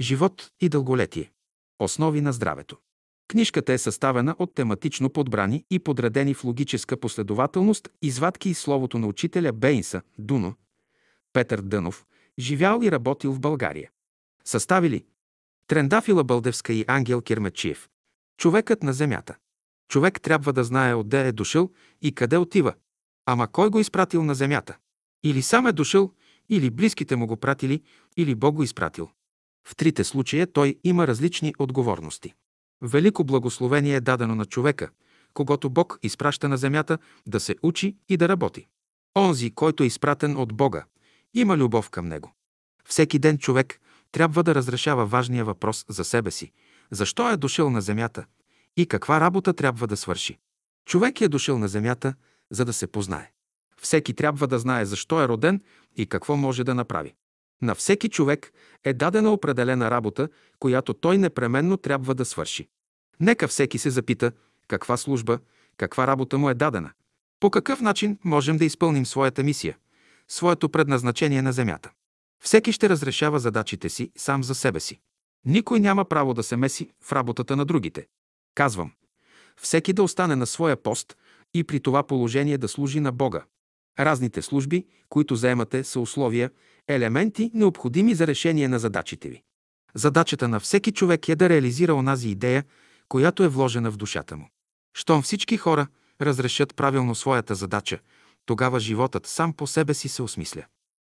Живот и дълголетие. Основи на здравето. Книжката е съставена от тематично подбрани и подредени в логическа последователност извадки и словото на учителя Бейнса, Дуно, Петър Дънов, живял и работил в България. Съставили Трендафила Бълдевска и Ангел Кирмечиев. Човекът на земята. Човек трябва да знае отде е дошъл и къде отива. Ама кой го изпратил на земята? Или сам е дошъл, или близките му го пратили, или Бог го изпратил. В трите случая той има различни отговорности. Велико благословение е дадено на човека, когато Бог изпраща на земята да се учи и да работи. Онзи, който е изпратен от Бога, има любов към него. Всеки ден човек трябва да разрешава важния въпрос за себе си. Защо е дошъл на земята и каква работа трябва да свърши? Човек е дошъл на земята, за да се познае. Всеки трябва да знае защо е роден и какво може да направи. На всеки човек е дадена определена работа, която той непременно трябва да свърши. Нека всеки се запита каква служба, каква работа му е дадена. По какъв начин можем да изпълним своята мисия, своето предназначение на земята. Всеки ще разрешава задачите си сам за себе си. Никой няма право да се меси в работата на другите. Казвам, всеки да остане на своя пост и при това положение да служи на Бога. Разните служби, които заемате, са условия, елементи, необходими за решение на задачите ви. Задачата на всеки човек е да реализира онази идея, която е вложена в душата му. Щом всички хора разрешат правилно своята задача, тогава животът сам по себе си се осмисля.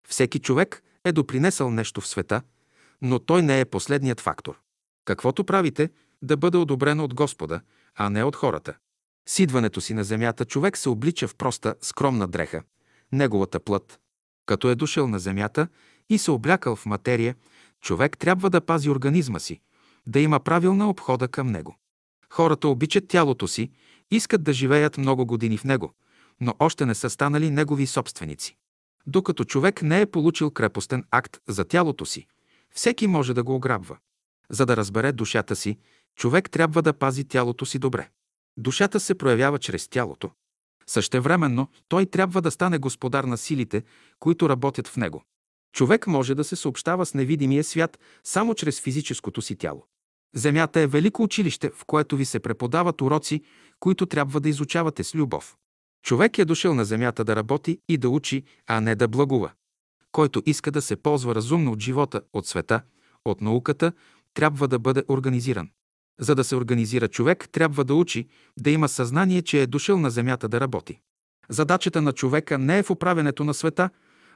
Всеки човек е допринесъл нещо в света, но той не е последният фактор. Каквото правите, да бъде одобрено от Господа, а не от хората. С идването си на земята човек се облича в проста, скромна дреха, неговата плът. Като е дошъл на земята и се облякал в материя, човек трябва да пази организма си, да има правилна обхода към него. Хората обичат тялото си, искат да живеят много години в него, но още не са станали негови собственици. Докато човек не е получил крепостен акт за тялото си, всеки може да го ограбва. За да разбере душата си, човек трябва да пази тялото си добре. Душата се проявява чрез тялото. Същевременно той трябва да стане господар на силите, които работят в него. Човек може да се съобщава с невидимия свят само чрез физическото си тяло. Земята е велико училище, в което ви се преподават уроци, които трябва да изучавате с любов. Човек е дошъл на земята да работи и да учи, а не да благува. Който иска да се ползва разумно от живота, от света, от науката, трябва да бъде организиран. За да се организира човек, трябва да учи, да има съзнание, че е дошъл на земята да работи. Задачата на човека не е в оправянето на света,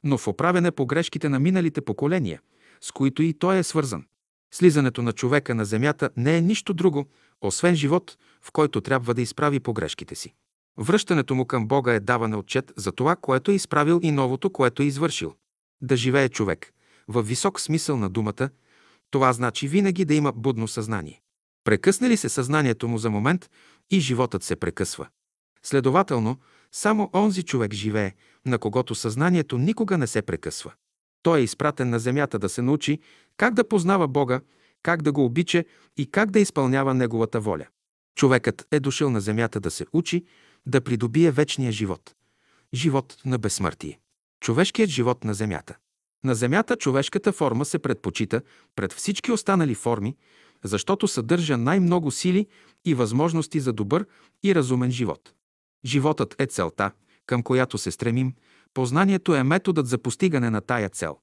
но в оправяне погрешките на миналите поколения, с които и той е свързан. Слизането на човека на земята не е нищо друго, освен живот, в който трябва да изправи погрешките си. Връщането му към Бога е даване отчет за това, което е изправил и новото, което е извършил. Да живее човек, във висок смисъл на думата, това значи винаги да има будно съзнание. Прекъсне ли се съзнанието му за момент и животът се прекъсва. Следователно, само онзи човек живее, на когото съзнанието никога не се прекъсва. Той е изпратен на земята да се научи как да познава Бога, как да го обича и как да изпълнява Неговата воля. Човекът е дошъл на земята да се учи, да придобие вечния живот. Живот на безсмъртие. Човешкият живот на земята. На земята човешката форма се предпочита пред всички останали форми, защото съдържа най-много сили и възможности за добър и разумен живот. Животът е целта, към която се стремим, познанието е методът за постигане на тая цел,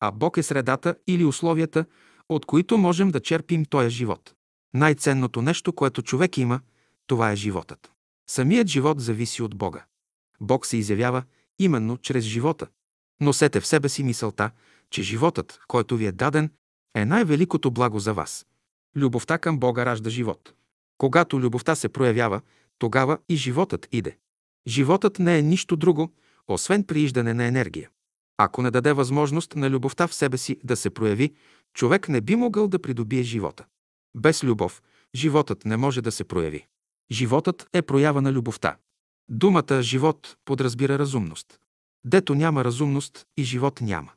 а Бог е средата или условията, от които можем да черпим този живот. Най-ценното нещо, което човек има, това е животът. Самият живот зависи от Бога. Бог се изявява именно чрез живота. Носете в себе си мисълта, че животът, който ви е даден, е най-великото благо за вас. Любовта към Бога ражда живот. Когато любовта се проявява, тогава и животът иде. Животът не е нищо друго, освен прииждане на енергия. Ако не даде възможност на любовта в себе си да се прояви, човек не би могъл да придобие живота. Без любов животът не може да се прояви. Животът е проява на любовта. Думата «живот» подразбира разумност. Дето няма разумност и живот няма.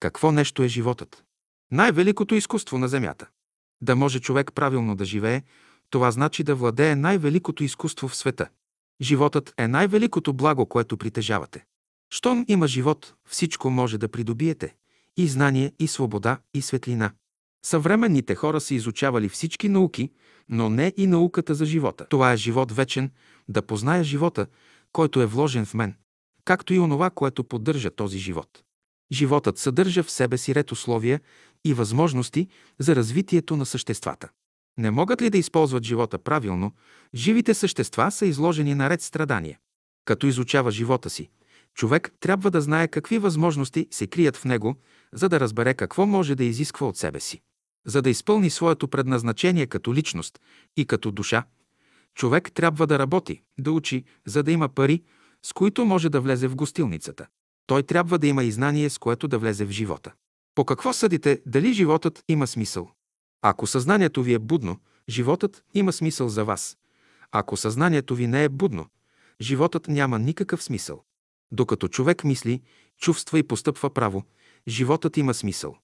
Какво нещо е животът? Най-великото изкуство на Земята. Да може човек правилно да живее, това значи да владее най-великото изкуство в света. Животът е най-великото благо, което притежавате. Щом има живот, всичко може да придобиете – и знание, и свобода, и светлина. Съвременните хора са изучавали всички науки, но не и науката за живота. Това е живот вечен, да позная живота, който е вложен в мен, както и онова, което поддържа този живот. Животът съдържа в себе си ред условия и възможности за развитието на съществата. Не могат ли да използват живота правилно, живите същества са изложени на ред страдания. Като изучава живота си, човек трябва да знае какви възможности се крият в него, за да разбере какво може да изисква от себе си. За да изпълни своето предназначение като личност и като душа, човек трябва да работи, да учи, за да има пари, с които може да влезе в гостилницата. Той трябва да има и знание, с което да влезе в живота. По какво съдите дали животът има смисъл? Ако съзнанието ви е будно, животът има смисъл за вас. Ако съзнанието ви не е будно, животът няма никакъв смисъл. Докато човек мисли, чувства и постъпва право, животът има смисъл.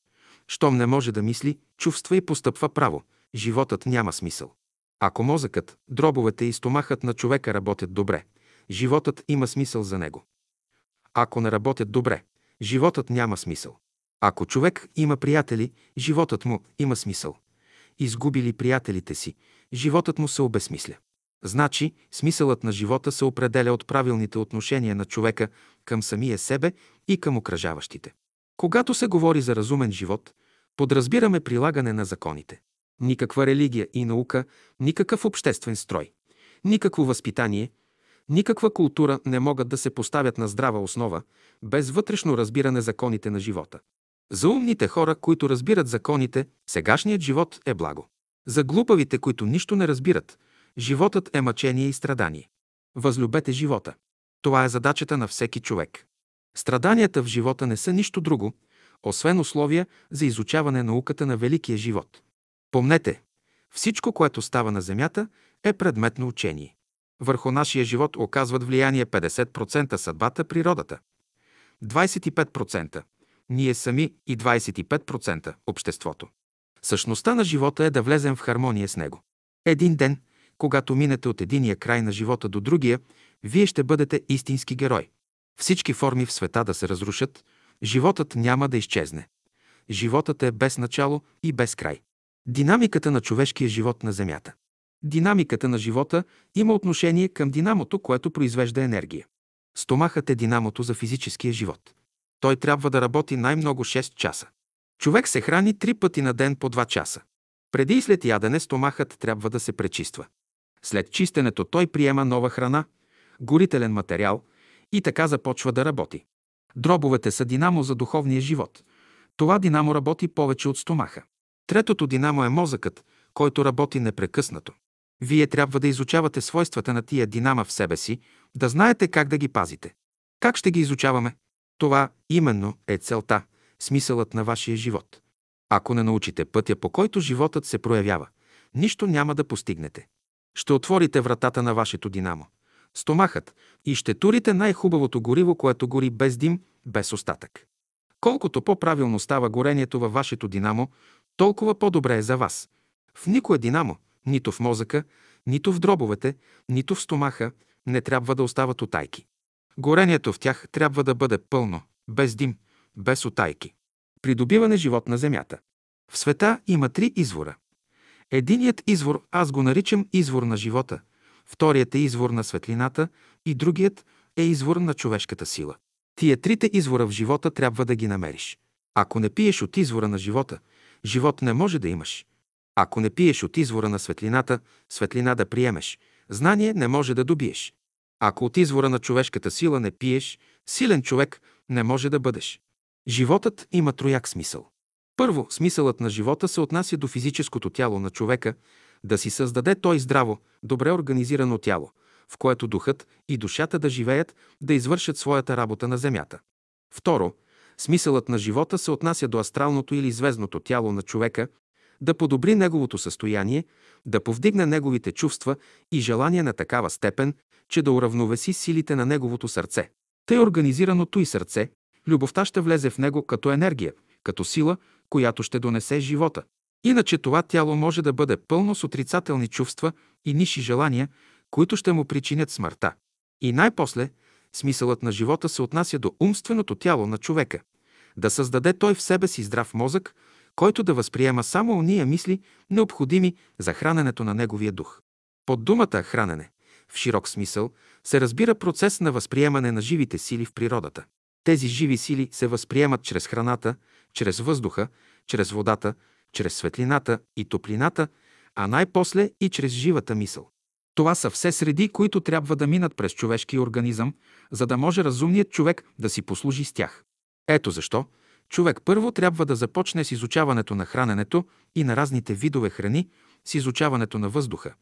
Щом не може да мисли, чувства и постъпва право, животът няма смисъл. Ако мозъкът, дробовете и стомахът на човека работят добре, животът има смисъл за него. Ако не работят добре, животът няма смисъл. Ако човек има приятели, животът му има смисъл. Изгубили приятелите си, животът му се обесмисля. Значи, смисълът на живота се определя от правилните отношения на човека към самия себе и към окръжаващите. Когато се говори за разумен живот, подразбираме прилагане на законите. Никаква религия и наука, никакъв обществен строй, никакво възпитание, никаква култура не могат да се поставят на здрава основа, без вътрешно разбиране законите на живота. За умните хора, които разбират законите, сегашният живот е благо. За глупавите, които нищо не разбират, животът е мъчение и страдание. Възлюбете живота. Това е задачата на всеки човек. Страданията в живота не са нищо друго, освен условия за изучаване науката на великия живот. Помнете, всичко, което става на Земята, е предмет на учение. Върху нашия живот оказват влияние 50% съдбата, природата, 25% ние сами и 25% обществото. Същността на живота е да влезем в хармония с него. Един ден, когато минете от единия край на живота до другия, вие ще бъдете истински герой. Всички форми в света да се разрушат, животът няма да изчезне. Животът е без начало и без край. Динамиката на човешкия живот на Земята. Динамиката на живота има отношение към динамото, което произвежда енергия. Стомахът е динамото за физическия живот. Той трябва да работи най-много 6 часа. Човек се храни три пъти на ден по 2 часа. Преди и след ядене стомахът трябва да се пречиства. След чистенето той приема нова храна, горителен материал и така започва да работи. Дробовете са динамо за духовния живот. Това динамо работи повече от стомаха. Третото динамо е мозъкът, който работи непрекъснато. Вие трябва да изучавате свойствата на тия динама в себе си, да знаете как да ги пазите. Как ще ги изучаваме? Това именно е целта, смисълът на вашия живот. Ако не научите пътя, по който животът се проявява, нищо няма да постигнете. Ще отворите вратата на вашето динамо, стомахът, и ще турите най-хубавото гориво, което гори без дим, без остатък. Колкото по-правилно става горението във вашето динамо, толкова по-добре е за вас. В никое динамо, нито в мозъка, нито в дробовете, нито в стомаха, не трябва да остават отайки. Горението в тях трябва да бъде пълно, без дим, без отайки. Придобиване живот на земята. В света има три извора. Единият извор аз го наричам извор на живота, вторият е извор на светлината и другият е извор на човешката сила. Тия трите извора в живота трябва да ги намериш. Ако не пиеш от извора на живота, живот не може да имаш. Ако не пиеш от извора на светлината, светлина да приемеш, знание не може да добиеш. Ако от извора на човешката сила не пиеш, силен човек не може да бъдеш. Животът има трояк смисъл. Първо, смисълът на живота се отнася до физическото тяло на човека, да си създаде той здраво, добре организирано тяло, в което духът и душата да живеят, да извършат своята работа на земята. Второ, смисълът на живота се отнася до астралното или звездното тяло на човека, да подобри неговото състояние, да повдигне неговите чувства и желания на такава степен, че да уравновеси силите на неговото сърце. Тъй организираното и сърце, любовта ще влезе в него като енергия, като сила, която ще донесе живота. Иначе това тяло може да бъде пълно с отрицателни чувства и ниши желания, които ще му причинят смъртта. И най-после, смисълът на живота се отнася до умственото тяло на човека. Да създаде той в себе си здрав мозък, който да възприема само уния мисли, необходими за храненето на неговия дух. Под думата хранене, в широк смисъл, се разбира процес на възприемане на живите сили в природата. Тези живи сили се възприемат чрез храната, чрез въздуха, чрез водата, чрез светлината и топлината, а най-после и чрез живата мисъл. Това са все среди, които трябва да минат през човешкия организъм, за да може разумният човек да си послужи с тях. Ето защо човек първо трябва да започне с изучаването на храненето и на разните видове храни, с изучаването на въздуха,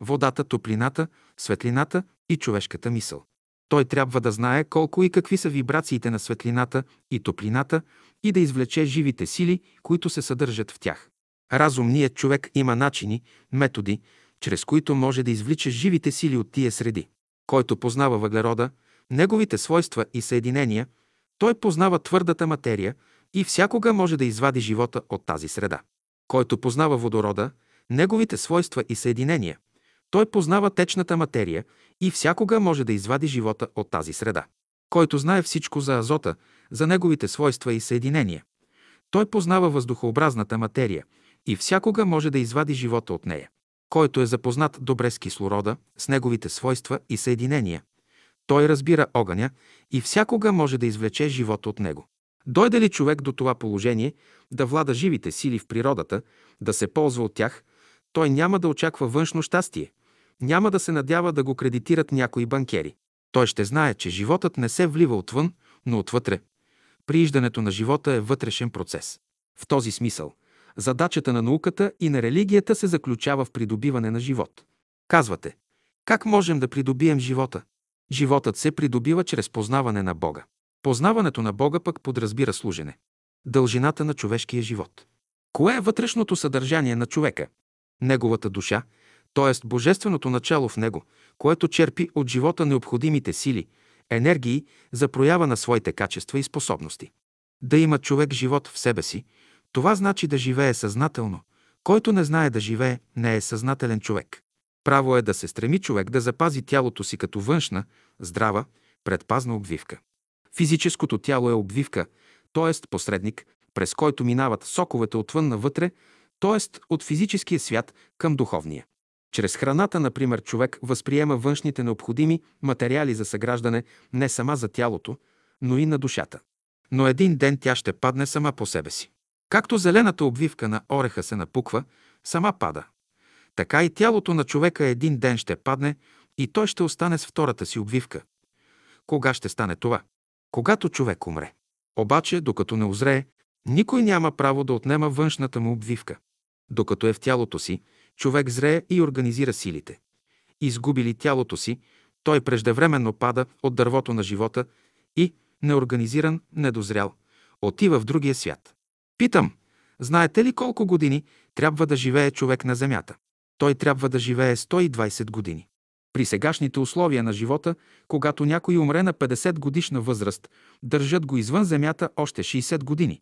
водата, топлината, светлината и човешката мисъл. Той трябва да знае колко и какви са вибрациите на светлината и топлината и да извлече живите сили, които се съдържат в тях. Разумният човек има начини, методи, чрез които може да извлича живите сили от тия среди. Който познава въглерода, неговите свойства и съединения, той познава твърдата материя и всякога може да извади живота от тази среда. Който познава водорода, неговите свойства и съединения, той познава течната материя и всякога може да извади живота от тази среда. Който знае всичко за азота, за неговите свойства и съединения, той познава въздухообразната материя и всякога може да извади живота от нея. Който е запознат добре с кислорода, с неговите свойства и съединения, той разбира огъня и всякога може да извлече живота от него. Дойде ли човек до това положение да влада живите сили в природата, да се ползва от тях, той няма да очаква външно щастие, няма да се надява да го кредитират някои банкери. Той ще знае, че животът не се влива отвън, но отвътре. Прииждането на живота е вътрешен процес. В този смисъл, задачата на науката и на религията се заключава в придобиване на живот. Казвате, как можем да придобием живота? Животът се придобива чрез познаване на Бога. Познаването на Бога пък подразбира служене. Дължината на човешкия живот. Кое е вътрешното съдържание на човека? Неговата душа, т.е. божественото начало в него, което черпи от живота необходимите сили, енергии за проява на своите качества и способности. Да има човек живот в себе си, това значи да живее съзнателно. Който не знае да живее, не е съзнателен човек. Право е да се стреми човек да запази тялото си като външна, здрава, предпазна обвивка. Физическото тяло е обвивка, т.е. посредник, през който минават соковете отвън навътре, т.е. от физическия свят към духовния. Чрез храната, например, човек възприема външните необходими материали за съграждане не сама за тялото, но и на душата. Но един ден тя ще падне сама по себе си. Както зелената обвивка на ореха се напуква, сама пада. Така и тялото на човека един ден ще падне и той ще остане с втората си обвивка. Кога ще стане това? Когато човек умре. Обаче, докато не озрее, никой няма право да отнема външната му обвивка. Докато е в тялото си, човек зрее и организира силите. Изгубили тялото си, той преждевременно пада от дървото на живота и, неорганизиран, недозрял, отива в другия свят. Питам, знаете ли колко години трябва да живее човек на Земята? Той трябва да живее 120 години. При сегашните условия на живота, когато някой умре на 50 годишна възраст, държат го извън Земята още 60 години.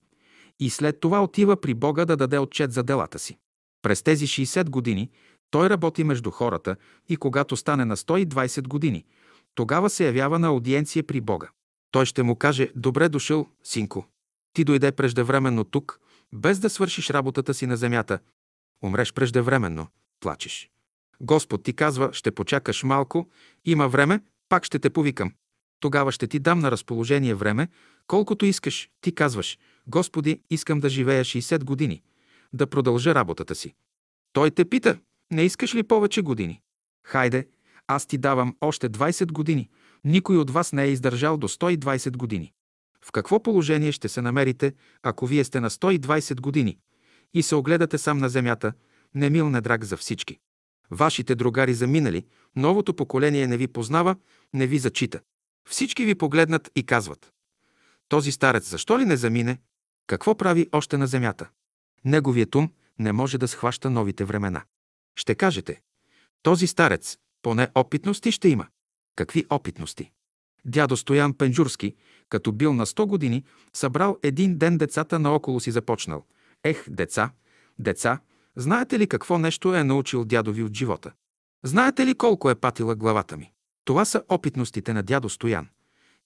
И след това отива при Бога да даде отчет за делата си. През тези 60 години той работи между хората и когато стане на 120 години, тогава се явява на аудиенция при Бога. Той ще му каже «Добре дошъл, синко. Ти дойде преждевременно тук, без да свършиш работата си на земята. Умреш преждевременно, плачеш. Господ ти казва, ще почакаш малко, има време, пак ще те повикам. Тогава ще ти дам на разположение време, колкото искаш. Ти казваш, Господи, искам да живея 60 години да продължа работата си. Той те пита, не искаш ли повече години? Хайде, аз ти давам още 20 години. Никой от вас не е издържал до 120 години. В какво положение ще се намерите, ако вие сте на 120 години и се огледате сам на земята, немил недраг за всички? Вашите другари заминали, новото поколение не ви познава, не ви зачита. Всички ви погледнат и казват. Този старец защо ли не замине? Какво прави още на земята? Неговият ум не може да схваща новите времена. Ще кажете, този старец поне опитности ще има. Какви опитности? Дядо Стоян Пенджурски, като бил на 100 години, събрал един ден децата наоколо си започнал. Ех, деца, деца, знаете ли какво нещо е научил дядо ви от живота? Знаете ли колко е патила главата ми? Това са опитностите на дядо Стоян.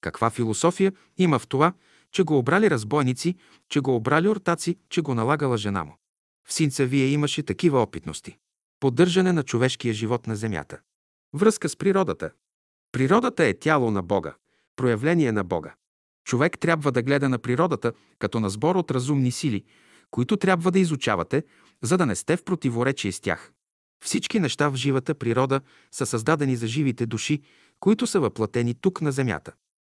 Каква философия има в това, че го обрали разбойници, че го обрали ортаци, че го налагала жена му. В синца вие имаше такива опитности. Поддържане на човешкия живот на земята. Връзка с природата. Природата е тяло на Бога, проявление на Бога. Човек трябва да гледа на природата като на сбор от разумни сили, които трябва да изучавате, за да не сте в противоречие с тях. Всички неща в живата природа са създадени за живите души, които са въплатени тук на земята.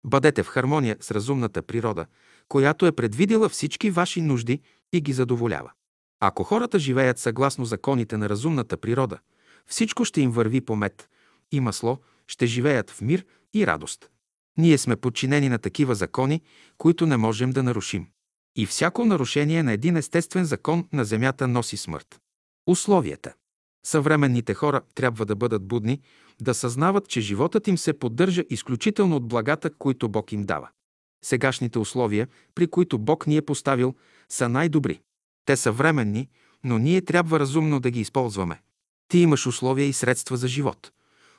Бъдете в хармония с разумната природа, която е предвидила всички ваши нужди и ги задоволява. Ако хората живеят съгласно законите на разумната природа, всичко ще им върви по мед и масло, ще живеят в мир и радост. Ние сме подчинени на такива закони, които не можем да нарушим. И всяко нарушение на един естествен закон на Земята носи смърт. Условията. Съвременните хора трябва да бъдат будни, да съзнават, че животът им се поддържа изключително от благата, които Бог им дава. Сегашните условия, при които Бог ни е поставил, са най-добри. Те са временни, но ние трябва разумно да ги използваме. Ти имаш условия и средства за живот.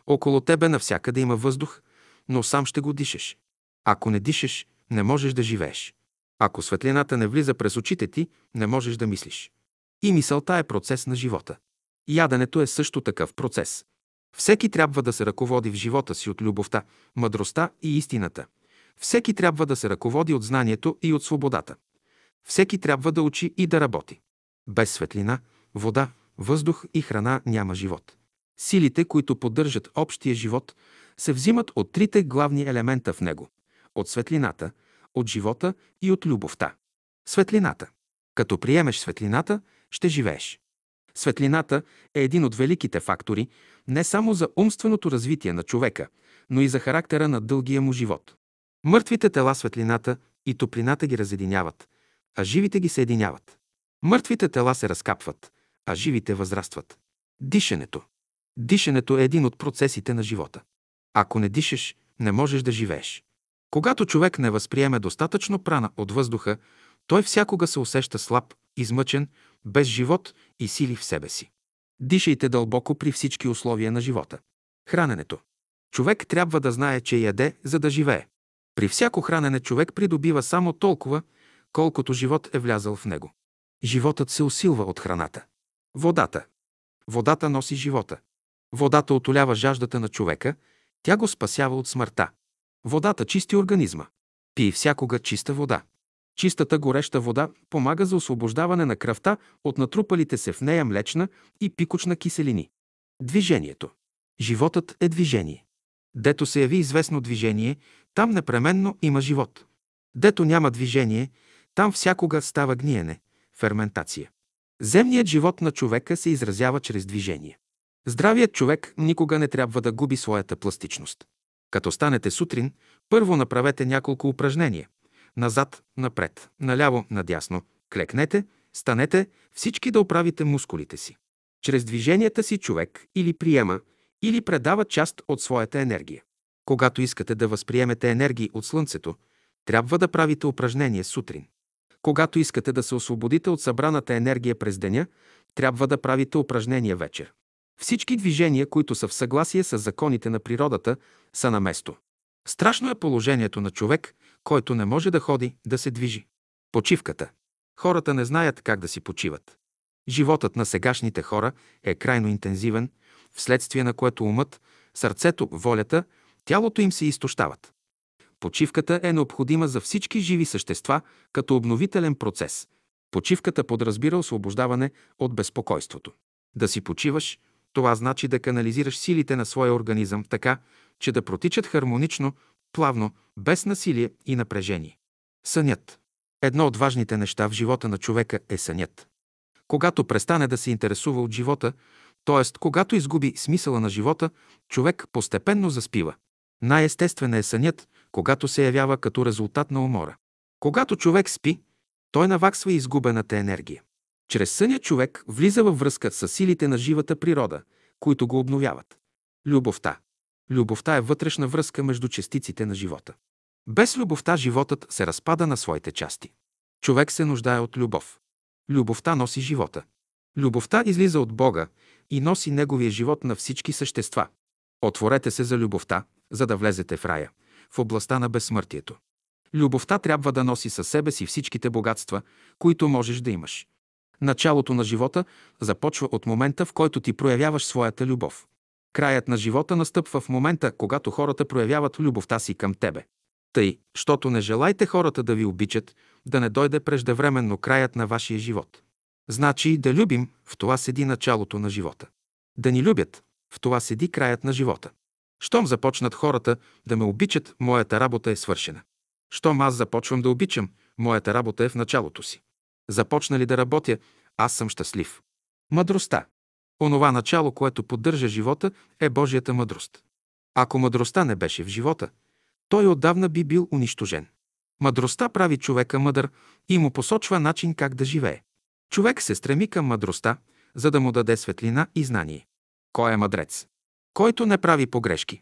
Около тебе навсякъде има въздух, но сам ще го дишаш. Ако не дишаш, не можеш да живееш. Ако светлината не влиза през очите ти, не можеш да мислиш. И мисълта е процес на живота. Яденето е също такъв процес. Всеки трябва да се ръководи в живота си от любовта, мъдростта и истината. Всеки трябва да се ръководи от знанието и от свободата. Всеки трябва да учи и да работи. Без светлина, вода, въздух и храна няма живот. Силите, които поддържат общия живот, се взимат от трите главни елемента в него – от светлината, от живота и от любовта. Светлината. Като приемеш светлината, ще живееш. Светлината е един от великите фактори не само за умственото развитие на човека, но и за характера на дългия му живот. Мъртвите тела светлината и топлината ги разединяват, а живите ги съединяват. Мъртвите тела се разкапват, а живите възрастват. Дишането. Дишането е един от процесите на живота. Ако не дишаш, не можеш да живееш. Когато човек не възприеме достатъчно прана от въздуха, той всякога се усеща слаб, измъчен, без живот и сили в себе си. Дишайте дълбоко при всички условия на живота. Храненето. Човек трябва да знае, че яде, за да живее. При всяко хранене човек придобива само толкова, колкото живот е влязъл в него. Животът се усилва от храната. Водата. Водата носи живота. Водата отолява жаждата на човека, тя го спасява от смъртта. Водата чисти организма. Пий всякога чиста вода. Чистата гореща вода помага за освобождаване на кръвта от натрупалите се в нея млечна и пикочна киселини. Движението. Животът е движение. Дето се яви известно движение, там непременно има живот. Дето няма движение, там всякога става гниене, ферментация. Земният живот на човека се изразява чрез движение. Здравият човек никога не трябва да губи своята пластичност. Като станете сутрин, първо направете няколко упражнения. Назад, напред, наляво, надясно. Клекнете, станете, всички да оправите мускулите си. Чрез движенията си човек или приема, или предава част от своята енергия. Когато искате да възприемете енергии от Слънцето, трябва да правите упражнение сутрин. Когато искате да се освободите от събраната енергия през деня, трябва да правите упражнения вечер. Всички движения, които са в съгласие с законите на природата, са на место. Страшно е положението на човек, който не може да ходи, да се движи. Почивката. Хората не знаят как да си почиват. Животът на сегашните хора е крайно интензивен, вследствие на което умът, сърцето, волята, тялото им се изтощават. Почивката е необходима за всички живи същества като обновителен процес. Почивката подразбира освобождаване от безпокойството. Да си почиваш, това значи да канализираш силите на своя организъм така, че да протичат хармонично, плавно, без насилие и напрежение. Сънят. Едно от важните неща в живота на човека е сънят. Когато престане да се интересува от живота, т.е. когато изгуби смисъла на живота, човек постепенно заспива. Най-естествен е сънят, когато се явява като резултат на умора. Когато човек спи, той наваксва изгубената енергия. Чрез съня човек влиза във връзка с силите на живата природа, които го обновяват. Любовта. Любовта е вътрешна връзка между частиците на живота. Без любовта животът се разпада на своите части. Човек се нуждае от любов. Любовта носи живота. Любовта излиза от Бога и носи Неговия живот на всички същества. Отворете се за любовта, за да влезете в рая, в областта на безсмъртието. Любовта трябва да носи със себе си всичките богатства, които можеш да имаш. Началото на живота започва от момента, в който ти проявяваш своята любов. Краят на живота настъпва в момента, когато хората проявяват любовта си към тебе. Тъй, щото не желайте хората да ви обичат, да не дойде преждевременно краят на вашия живот. Значи да любим, в това седи началото на живота. Да ни любят, в това седи краят на живота. Щом започнат хората да ме обичат, моята работа е свършена. Щом аз започвам да обичам, моята работа е в началото си. Започна ли да работя, аз съм щастлив. Мъдростта. Онова начало, което поддържа живота, е Божията мъдрост. Ако мъдростта не беше в живота, той отдавна би бил унищожен. Мъдростта прави човека мъдър и му посочва начин как да живее. Човек се стреми към мъдростта, за да му даде светлина и знание. Кой е мъдрец? Който не прави погрешки.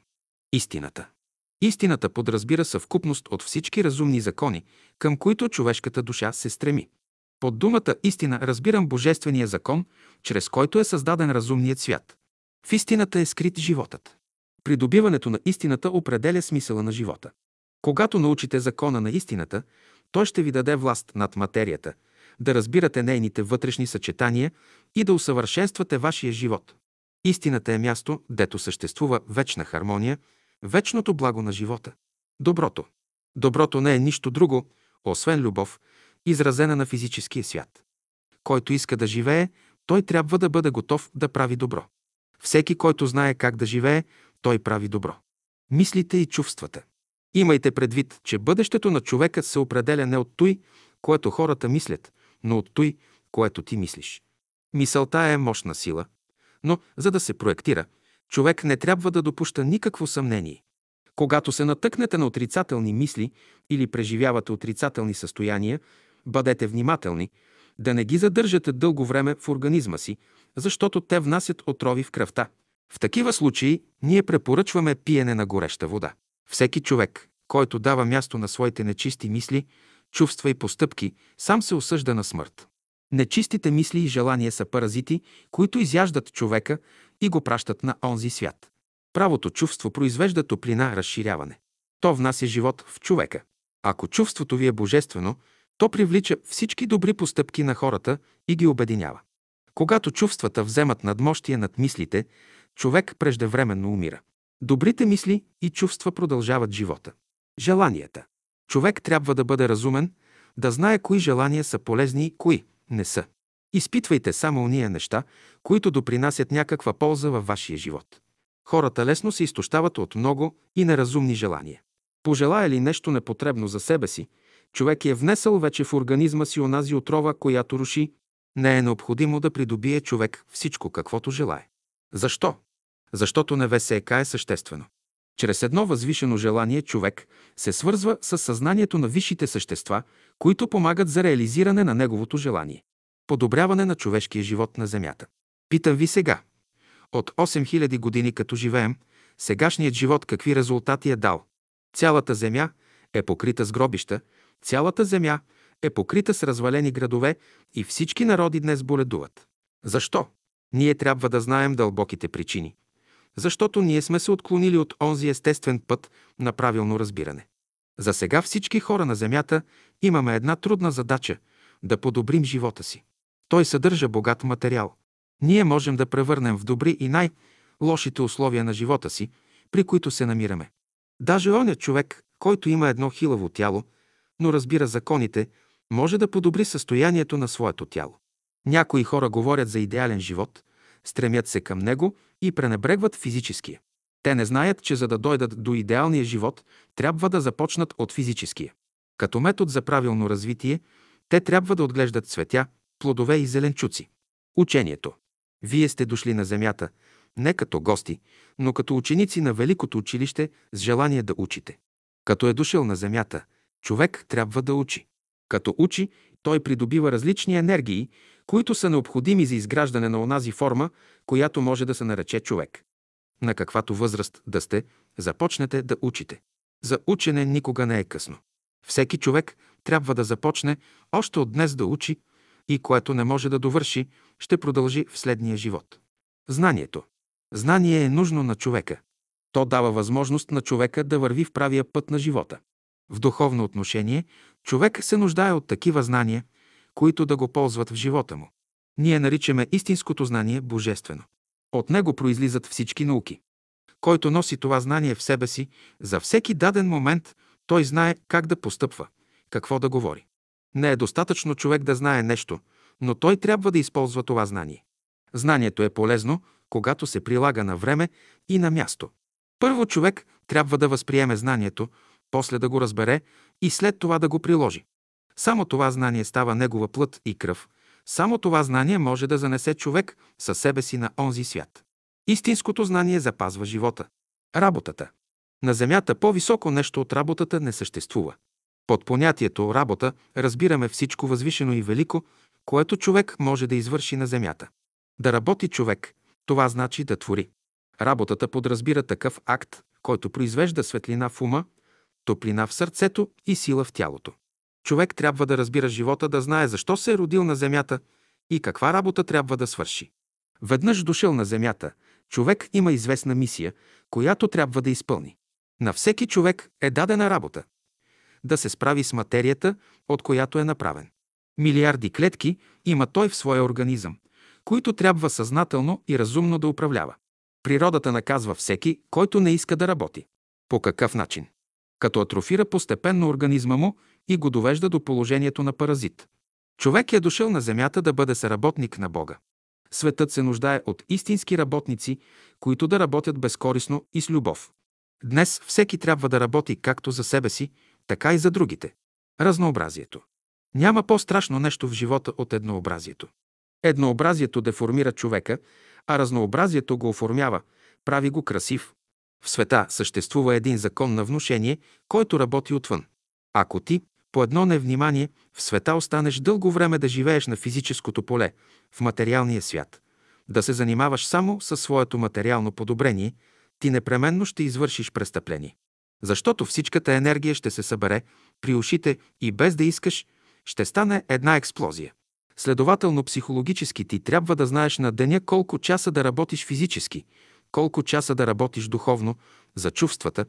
Истината. Истината подразбира съвкупност от всички разумни закони, към които човешката душа се стреми. Под думата истина разбирам божествения закон, чрез който е създаден разумният свят. В истината е скрит животът. Придобиването на истината определя смисъла на живота. Когато научите закона на истината, той ще ви даде власт над материята, да разбирате нейните вътрешни съчетания и да усъвършенствате вашия живот. Истината е място, дето съществува вечна хармония, вечното благо на живота. Доброто. Доброто не е нищо друго, освен любов, изразена на физическия свят. Който иска да живее, той трябва да бъде готов да прави добро. Всеки, който знае как да живее, той прави добро. Мислите и чувствата. Имайте предвид, че бъдещето на човека се определя не от той, което хората мислят, но от той, което ти мислиш. Мисълта е мощна сила, но за да се проектира, човек не трябва да допуща никакво съмнение. Когато се натъкнете на отрицателни мисли или преживявате отрицателни състояния, бъдете внимателни, да не ги задържате дълго време в организма си, защото те внасят отрови в кръвта. В такива случаи ние препоръчваме пиене на гореща вода. Всеки човек, който дава място на своите нечисти мисли, чувства и постъпки, сам се осъжда на смърт. Нечистите мисли и желания са паразити, които изяждат човека и го пращат на онзи свят. Правото чувство произвежда топлина, разширяване. То внася живот в човека. Ако чувството ви е божествено, то привлича всички добри постъпки на хората и ги обединява. Когато чувствата вземат надмощие над мислите, човек преждевременно умира. Добрите мисли и чувства продължават живота. Желанията. Човек трябва да бъде разумен, да знае кои желания са полезни и кои не са. Изпитвайте само уния неща, които допринасят някаква полза във вашия живот. Хората лесно се изтощават от много и неразумни желания. Пожелая ли нещо непотребно за себе си, човек е внесъл вече в организма си онази отрова, която руши, не е необходимо да придобие човек всичко, каквото желае. Защо? Защото невесека е съществено. Чрез едно възвишено желание човек се свързва с съзнанието на висшите същества, които помагат за реализиране на неговото желание. Подобряване на човешкия живот на Земята. Питам ви сега. От 8000 години като живеем, сегашният живот какви резултати е дал? Цялата Земя е покрита с гробища, цялата Земя е покрита с развалени градове и всички народи днес боледуват. Защо? Ние трябва да знаем дълбоките причини защото ние сме се отклонили от онзи естествен път на правилно разбиране. За сега всички хора на Земята имаме една трудна задача – да подобрим живота си. Той съдържа богат материал. Ние можем да превърнем в добри и най-лошите условия на живота си, при които се намираме. Даже оня човек, който има едно хилаво тяло, но разбира законите, може да подобри състоянието на своето тяло. Някои хора говорят за идеален живот, стремят се към него и пренебрегват физическия. Те не знаят, че за да дойдат до идеалния живот, трябва да започнат от физическия. Като метод за правилно развитие, те трябва да отглеждат цветя, плодове и зеленчуци. Учението. Вие сте дошли на земята не като гости, но като ученици на Великото училище с желание да учите. Като е дошъл на земята, човек трябва да учи. Като учи, той придобива различни енергии, които са необходими за изграждане на онази форма, която може да се нарече човек. На каквато възраст да сте, започнете да учите. За учене никога не е късно. Всеки човек трябва да започне още от днес да учи и което не може да довърши, ще продължи в следния живот. Знанието. Знание е нужно на човека. То дава възможност на човека да върви в правия път на живота. В духовно отношение човек се нуждае от такива знания, които да го ползват в живота му. Ние наричаме истинското знание божествено. От него произлизат всички науки. Който носи това знание в себе си, за всеки даден момент той знае как да постъпва, какво да говори. Не е достатъчно човек да знае нещо, но той трябва да използва това знание. Знанието е полезно, когато се прилага на време и на място. Първо човек трябва да възприеме знанието, после да го разбере и след това да го приложи. Само това знание става негова плът и кръв. Само това знание може да занесе човек със себе си на онзи свят. Истинското знание запазва живота. Работата. На Земята по-високо нещо от работата не съществува. Под понятието работа разбираме всичко възвишено и велико, което човек може да извърши на Земята. Да работи човек, това значи да твори. Работата подразбира такъв акт, който произвежда светлина в ума, топлина в сърцето и сила в тялото. Човек трябва да разбира живота, да знае защо се е родил на земята и каква работа трябва да свърши. Веднъж дошъл на земята, човек има известна мисия, която трябва да изпълни. На всеки човек е дадена работа да се справи с материята, от която е направен. Милиарди клетки има той в своя организъм, които трябва съзнателно и разумно да управлява. Природата наказва всеки, който не иска да работи. По какъв начин? Като атрофира постепенно организма му и го довежда до положението на паразит. Човек е дошъл на земята да бъде съработник на Бога. Светът се нуждае от истински работници, които да работят безкорисно и с любов. Днес всеки трябва да работи както за себе си, така и за другите. Разнообразието. Няма по-страшно нещо в живота от еднообразието. Еднообразието деформира човека, а разнообразието го оформява, прави го красив. В света съществува един закон на внушение, който работи отвън. Ако ти, по едно невнимание, в света останеш дълго време да живееш на физическото поле, в материалния свят, да се занимаваш само със своето материално подобрение, ти непременно ще извършиш престъпление. Защото всичката енергия ще се събере при ушите и без да искаш, ще стане една експлозия. Следователно, психологически ти трябва да знаеш на деня колко часа да работиш физически, колко часа да работиш духовно, за чувствата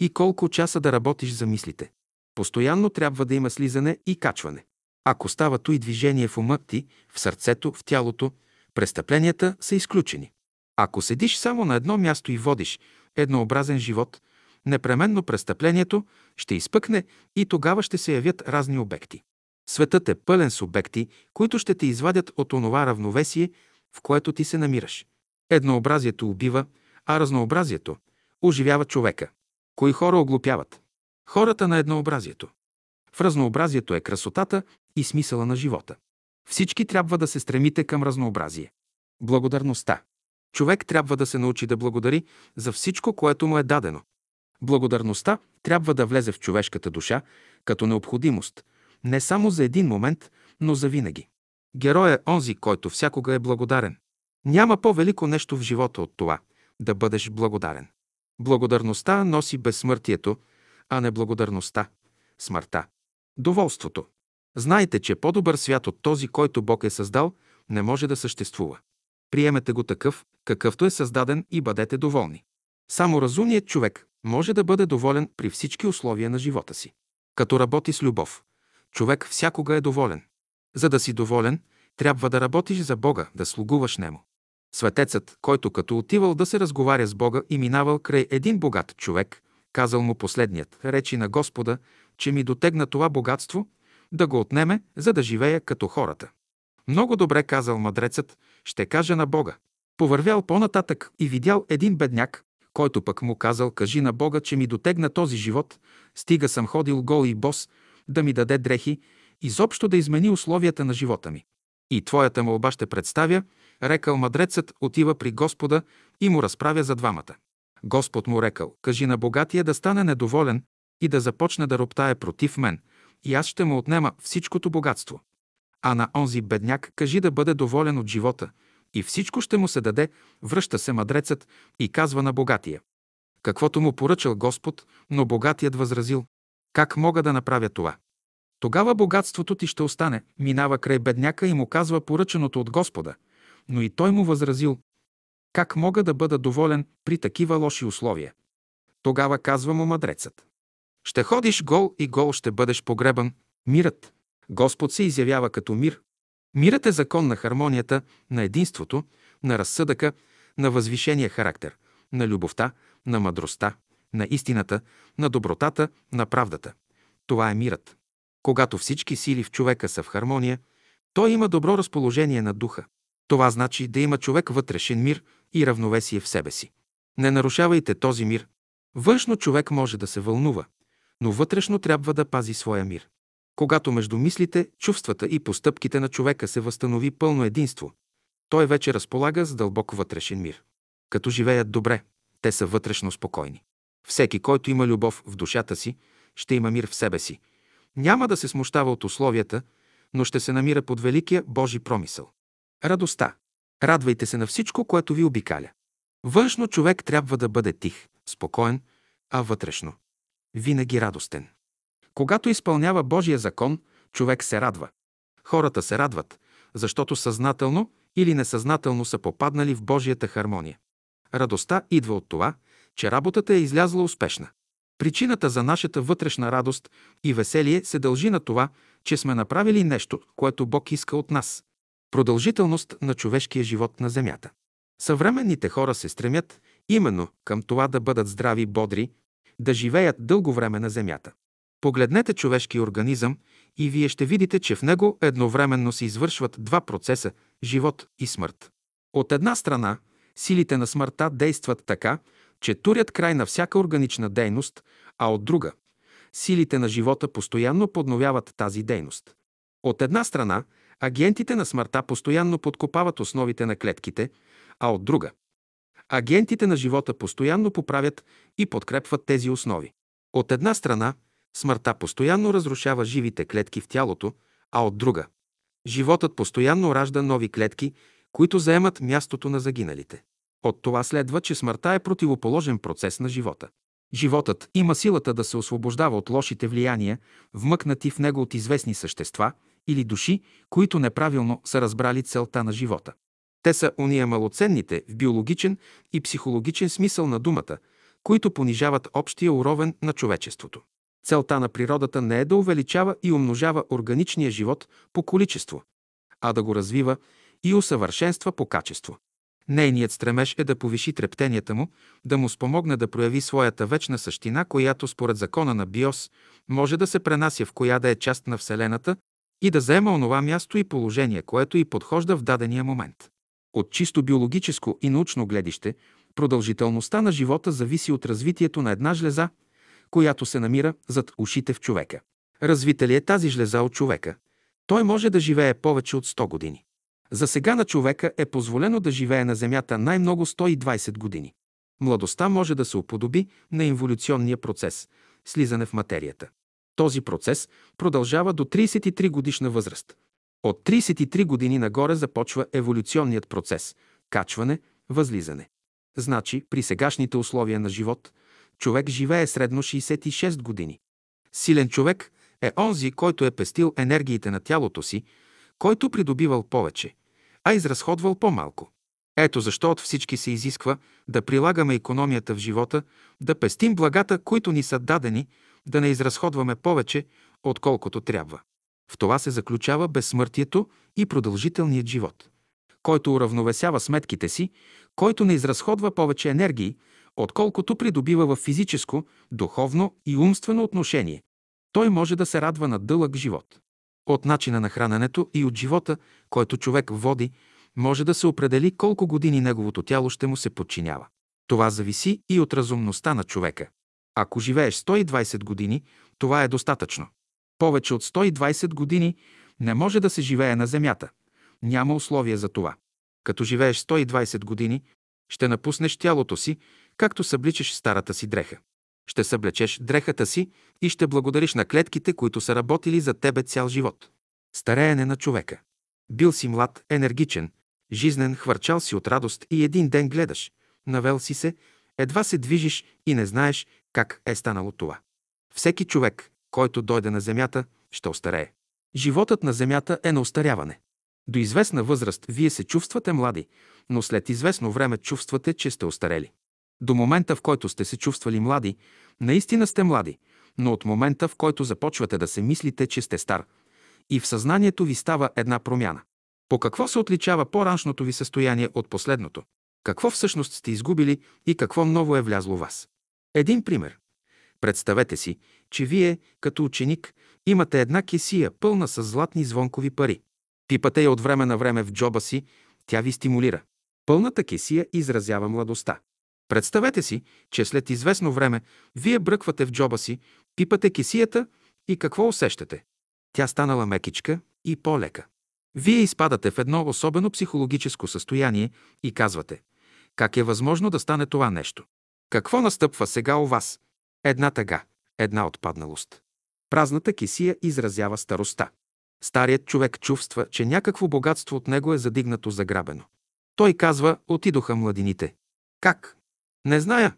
и колко часа да работиш за мислите. Постоянно трябва да има слизане и качване. Ако става и движение в ума ти, в сърцето, в тялото, престъпленията са изключени. Ако седиш само на едно място и водиш еднообразен живот, непременно престъплението ще изпъкне и тогава ще се явят разни обекти. Светът е пълен с обекти, които ще те извадят от онова равновесие, в което ти се намираш. Еднообразието убива, а разнообразието оживява човека. Кои хора оглупяват? Хората на еднообразието. В разнообразието е красотата и смисъла на живота. Всички трябва да се стремите към разнообразие. Благодарността. Човек трябва да се научи да благодари за всичко, което му е дадено. Благодарността трябва да влезе в човешката душа като необходимост, не само за един момент, но за винаги. Герой е онзи, който всякога е благодарен. Няма по-велико нещо в живота от това – да бъдеш благодарен. Благодарността носи безсмъртието, а не благодарността – смъртта. Доволството. Знайте, че по-добър свят от този, който Бог е създал, не може да съществува. Приемете го такъв, какъвто е създаден и бъдете доволни. Само разумният човек може да бъде доволен при всички условия на живота си. Като работи с любов, човек всякога е доволен. За да си доволен, трябва да работиш за Бога, да слугуваш Нему. Светецът, който като отивал да се разговаря с Бога и минавал край един богат човек, казал му последният, речи на Господа, че ми дотегна това богатство, да го отнеме, за да живея като хората. Много добре казал мъдрецът, ще кажа на Бога. Повървял по-нататък и видял един бедняк, който пък му казал, кажи на Бога, че ми дотегна този живот, стига съм ходил гол и бос, да ми даде дрехи, изобщо да измени условията на живота ми. И твоята молба ще представя, рекал мъдрецът, отива при Господа и му разправя за двамата. Господ му рекал, кажи на богатия да стане недоволен и да започне да роптае против мен, и аз ще му отнема всичкото богатство. А на онзи бедняк кажи да бъде доволен от живота, и всичко ще му се даде, връща се мъдрецът и казва на богатия. Каквото му поръчал Господ, но богатият възразил. Как мога да направя това? Тогава богатството ти ще остане, минава край бедняка и му казва поръченото от Господа. Но и той му възразил. Как мога да бъда доволен при такива лоши условия? Тогава казва му мъдрецът. Ще ходиш гол и гол ще бъдеш погребан. Мирът. Господ се изявява като мир. Мирът е закон на хармонията, на единството, на разсъдъка, на възвишения характер, на любовта, на мъдростта, на истината, на добротата, на правдата. Това е мирът. Когато всички сили в човека са в хармония, той има добро разположение на духа. Това значи да има човек вътрешен мир и равновесие в себе си. Не нарушавайте този мир. Външно човек може да се вълнува, но вътрешно трябва да пази своя мир. Когато между мислите, чувствата и постъпките на човека се възстанови пълно единство, той вече разполага с дълбок вътрешен мир. Като живеят добре, те са вътрешно спокойни. Всеки, който има любов в душата си, ще има мир в себе си. Няма да се смущава от условията, но ще се намира под великия Божи промисъл. Радостта. Радвайте се на всичко, което ви обикаля. Външно човек трябва да бъде тих, спокоен, а вътрешно – винаги радостен. Когато изпълнява Божия закон, човек се радва. Хората се радват, защото съзнателно или несъзнателно са попаднали в Божията хармония. Радостта идва от това, че работата е излязла успешна. Причината за нашата вътрешна радост и веселие се дължи на това, че сме направили нещо, което Бог иска от нас. Продължителност на човешкия живот на Земята. Съвременните хора се стремят именно към това да бъдат здрави, бодри, да живеят дълго време на Земята. Погледнете човешки организъм и вие ще видите, че в него едновременно се извършват два процеса – живот и смърт. От една страна, силите на смъртта действат така, че турят край на всяка органична дейност, а от друга – силите на живота постоянно подновяват тази дейност. От една страна, агентите на смъртта постоянно подкопават основите на клетките, а от друга – агентите на живота постоянно поправят и подкрепват тези основи. От една страна, смъртта постоянно разрушава живите клетки в тялото, а от друга – животът постоянно ражда нови клетки, които заемат мястото на загиналите. От това следва, че смъртта е противоположен процес на живота. Животът има силата да се освобождава от лошите влияния, вмъкнати в него от известни същества или души, които неправилно са разбрали целта на живота. Те са уния малоценните в биологичен и психологичен смисъл на думата, които понижават общия уровен на човечеството. Целта на природата не е да увеличава и умножава органичния живот по количество, а да го развива и усъвършенства по качество. Нейният стремеж е да повиши трептенията му, да му спомогне да прояви своята вечна същина, която според закона на Биос може да се пренася в коя да е част на Вселената и да заема онова място и положение, което и подхожда в дадения момент. От чисто биологическо и научно гледище, продължителността на живота зависи от развитието на една жлеза, която се намира зад ушите в човека. Развита ли е тази жлеза от човека? Той може да живее повече от 100 години. За сега на човека е позволено да живее на Земята най-много 120 години. Младостта може да се уподоби на инволюционния процес – слизане в материята. Този процес продължава до 33 годишна възраст. От 33 години нагоре започва еволюционният процес – качване, възлизане. Значи, при сегашните условия на живот, човек живее средно 66 години. Силен човек е онзи, който е пестил енергиите на тялото си, който придобивал повече, а изразходвал по-малко. Ето защо от всички се изисква да прилагаме економията в живота, да пестим благата, които ни са дадени, да не изразходваме повече, отколкото трябва. В това се заключава безсмъртието и продължителният живот. Който уравновесява сметките си, който не изразходва повече енергии, отколкото придобива в физическо, духовно и умствено отношение, той може да се радва на дълъг живот. От начина на храненето и от живота, който човек води, може да се определи колко години неговото тяло ще му се подчинява. Това зависи и от разумността на човека. Ако живееш 120 години, това е достатъчно. Повече от 120 години не може да се живее на земята. Няма условия за това. Като живееш 120 години, ще напуснеш тялото си, както събличаш старата си дреха. Ще съблечеш дрехата си и ще благодариш на клетките, които са работили за тебе цял живот. Стареене на човека. Бил си млад, енергичен, жизнен, хвърчал си от радост и един ден гледаш. Навел си се, едва се движиш и не знаеш как е станало това. Всеки човек, който дойде на земята, ще остарее. Животът на земята е на остаряване. До известна възраст вие се чувствате млади, но след известно време чувствате, че сте остарели. До момента, в който сте се чувствали млади, наистина сте млади, но от момента, в който започвате да се мислите, че сте стар, и в съзнанието ви става една промяна. По какво се отличава по-раншното ви състояние от последното? Какво всъщност сте изгубили и какво ново е влязло в вас? Един пример. Представете си, че вие, като ученик, имате една кесия, пълна с златни звонкови пари. Пипате я от време на време в джоба си, тя ви стимулира. Пълната кесия изразява младостта. Представете си, че след известно време вие бръквате в джоба си, пипате кесията и какво усещате? Тя станала мекичка и по-лека. Вие изпадате в едно особено психологическо състояние и казвате как е възможно да стане това нещо? Какво настъпва сега у вас? Една тъга, една отпадналост. Празната кисия изразява староста. Старият човек чувства, че някакво богатство от него е задигнато заграбено. Той казва, отидоха младините. Как? Не зная.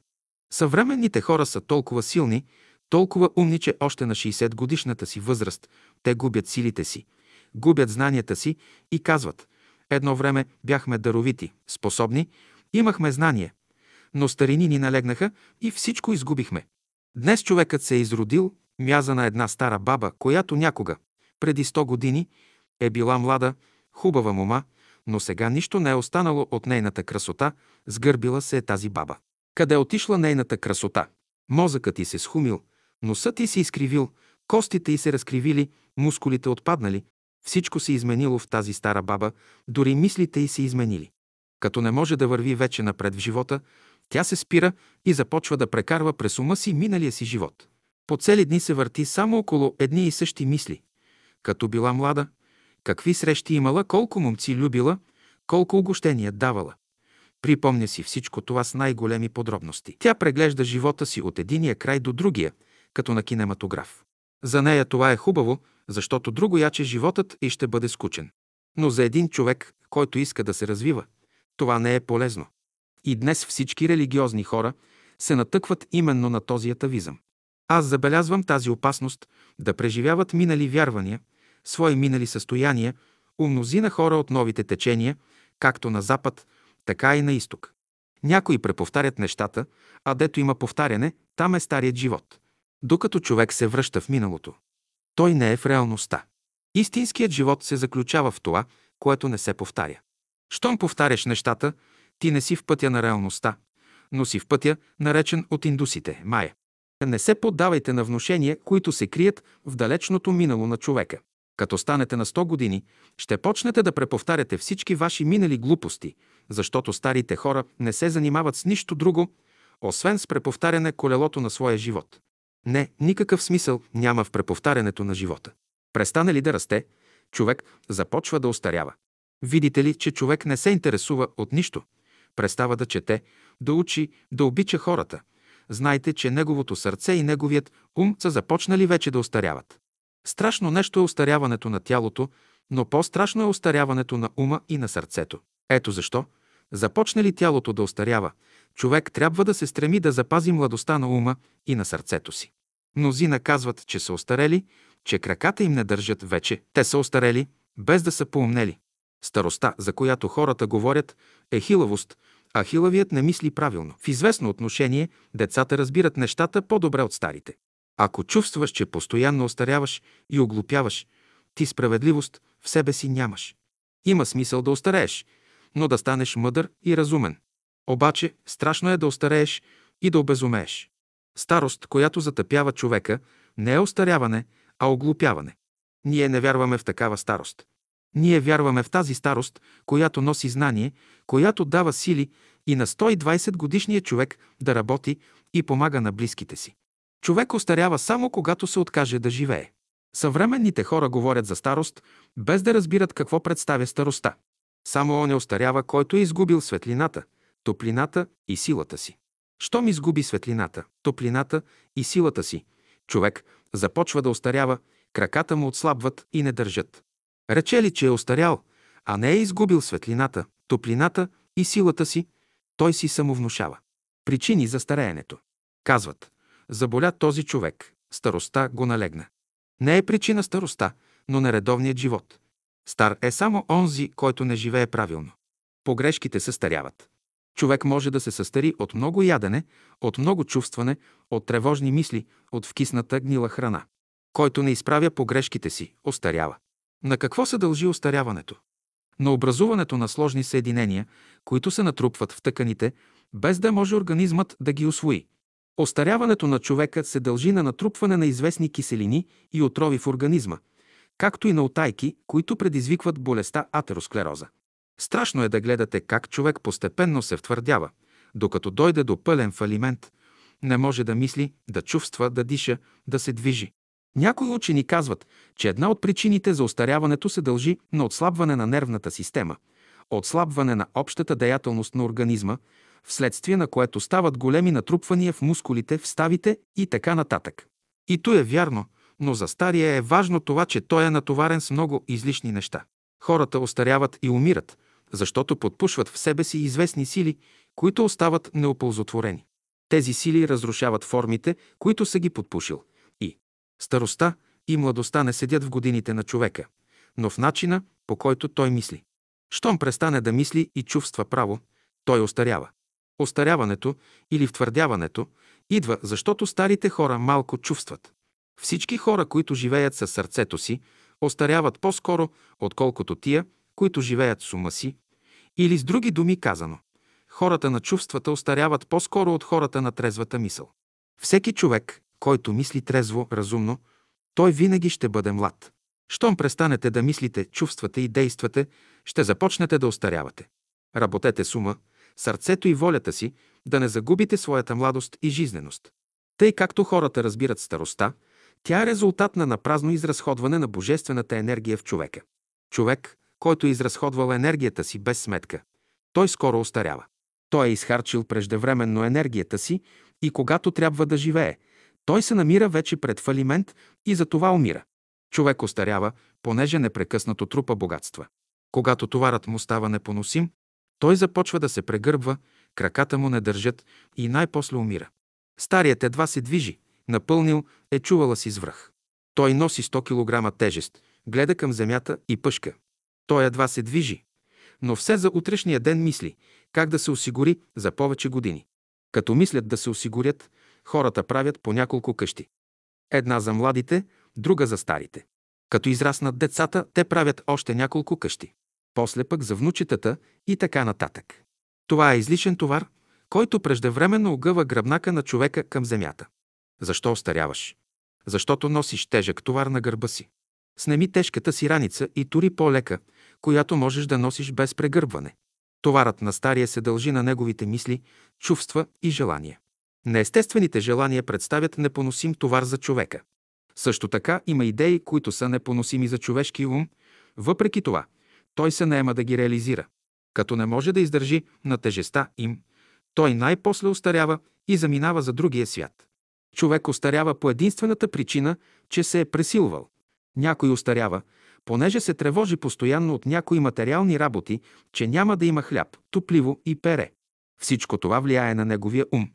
Съвременните хора са толкова силни, толкова умни, че още на 60 годишната си възраст те губят силите си, губят знанията си и казват Едно време бяхме даровити, способни, имахме знание, но старини ни налегнаха и всичко изгубихме. Днес човекът се е изродил, мяза на една стара баба, която някога, преди 100 години, е била млада, хубава мома, но сега нищо не е останало от нейната красота, сгърбила се е тази баба. Къде отишла нейната красота? Мозъкът ти се схумил, носът ти се изкривил, костите й се разкривили, мускулите отпаднали, всичко се изменило в тази стара баба, дори мислите й се изменили. Като не може да върви вече напред в живота, тя се спира и започва да прекарва през ума си миналия си живот. По цели дни се върти само около едни и същи мисли. Като била млада, какви срещи имала, колко момци любила, колко огощения давала. Припомня си всичко това с най-големи подробности. Тя преглежда живота си от единия край до другия, като на кинематограф. За нея това е хубаво, защото друго яче животът и ще бъде скучен. Но за един човек, който иска да се развива, това не е полезно. И днес всички религиозни хора се натъкват именно на този атавизъм. Аз забелязвам тази опасност да преживяват минали вярвания, свои минали състояния, у мнозина хора от новите течения, както на запад, така и на изток. Някои преповтарят нещата, а дето има повтаряне, там е старият живот. Докато човек се връща в миналото, той не е в реалността. Истинският живот се заключава в това, което не се повтаря. Щом повтаряш нещата, ти не си в пътя на реалността, но си в пътя, наречен от индусите – Майя. Не се поддавайте на внушения, които се крият в далечното минало на човека. Като станете на 100 години, ще почнете да преповтаряте всички ваши минали глупости, защото старите хора не се занимават с нищо друго, освен с преповтаряне колелото на своя живот. Не, никакъв смисъл няма в преповтарянето на живота. Престане ли да расте, човек започва да остарява. Видите ли, че човек не се интересува от нищо, престава да чете, да учи, да обича хората. Знайте, че неговото сърце и неговият ум са започнали вече да остаряват. Страшно нещо е остаряването на тялото, но по-страшно е остаряването на ума и на сърцето. Ето защо, започне ли тялото да остарява, човек трябва да се стреми да запази младостта на ума и на сърцето си. Мнозина казват, че са остарели, че краката им не държат вече. Те са остарели, без да са поумнели. Староста, за която хората говорят, е хилавост, а хилавият не мисли правилно. В известно отношение децата разбират нещата по-добре от старите. Ако чувстваш, че постоянно остаряваш и оглупяваш, ти справедливост в себе си нямаш. Има смисъл да остарееш, но да станеш мъдър и разумен. Обаче страшно е да остарееш и да обезумееш. Старост, която затъпява човека, не е остаряване, а оглупяване. Ние не вярваме в такава старост. Ние вярваме в тази старост, която носи знание, която дава сили и на 120 годишния човек да работи и помага на близките си. Човек остарява само когато се откаже да живее. Съвременните хора говорят за старост, без да разбират какво представя староста. Само он е остарява, който е изгубил светлината, топлината и силата си. Щом изгуби светлината, топлината и силата си, човек започва да остарява, краката му отслабват и не държат. Рече ли, че е остарял, а не е изгубил светлината, топлината и силата си, той си самовнушава. Причини за стареенето. Казват, заболя този човек, староста го налегна. Не е причина староста, но нередовният живот. Стар е само онзи, който не живее правилно. Погрешките се старяват. Човек може да се състари от много ядене, от много чувстване, от тревожни мисли, от вкисната гнила храна. Който не изправя погрешките си, остарява. На какво се дължи остаряването? На образуването на сложни съединения, които се натрупват в тъканите, без да може организмът да ги освои. Остаряването на човека се дължи на натрупване на известни киселини и отрови в организма, както и на отайки, които предизвикват болестта атеросклероза. Страшно е да гледате как човек постепенно се втвърдява, докато дойде до пълен фалимент, не може да мисли, да чувства, да диша, да се движи. Някои учени казват, че една от причините за остаряването се дължи на отслабване на нервната система, отслабване на общата деятелност на организма, вследствие на което стават големи натрупвания в мускулите, в ставите и така нататък. И то е вярно, но за стария е важно това, че той е натоварен с много излишни неща. Хората остаряват и умират, защото подпушват в себе си известни сили, които остават неоползотворени. Тези сили разрушават формите, които са ги подпушил. Старостта и младостта не седят в годините на човека, но в начина, по който той мисли. Щом престане да мисли и чувства право, той остарява. Остаряването или втвърдяването идва, защото старите хора малко чувстват. Всички хора, които живеят със сърцето си, остаряват по-скоро, отколкото тия, които живеят с ума си, или с други думи казано. Хората на чувствата остаряват по-скоро от хората на трезвата мисъл. Всеки човек, който мисли трезво, разумно, той винаги ще бъде млад. Щом престанете да мислите, чувствате и действате, ще започнете да остарявате. Работете с ума, сърцето и волята си, да не загубите своята младост и жизненост. Тъй както хората разбират староста, тя е резултат на напразно изразходване на божествената енергия в човека. Човек, който е изразходвал енергията си без сметка, той скоро остарява. Той е изхарчил преждевременно енергията си и когато трябва да живее, той се намира вече пред фалимент и за това умира. Човек остарява, понеже непрекъснато трупа богатства. Когато товарът му става непоносим, той започва да се прегърбва, краката му не държат и най-после умира. Старият едва се движи, напълнил е чувала си свръх. Той носи 100 кг тежест, гледа към земята и пъшка. Той едва се движи, но все за утрешния ден мисли как да се осигури за повече години. Като мислят да се осигурят, хората правят по няколко къщи. Една за младите, друга за старите. Като израснат децата, те правят още няколко къщи. После пък за внучетата и така нататък. Това е излишен товар, който преждевременно огъва гръбнака на човека към земята. Защо остаряваш? Защото носиш тежък товар на гърба си. Снеми тежката си раница и тури по-лека, която можеш да носиш без прегърбване. Товарът на стария се дължи на неговите мисли, чувства и желания. Неестествените желания представят непоносим товар за човека. Също така има идеи, които са непоносими за човешки ум, въпреки това той се наема да ги реализира. Като не може да издържи на тежеста им, той най-после остарява и заминава за другия свят. Човек остарява по единствената причина, че се е пресилвал. Някой остарява, понеже се тревожи постоянно от някои материални работи, че няма да има хляб, топливо и пере. Всичко това влияе на неговия ум.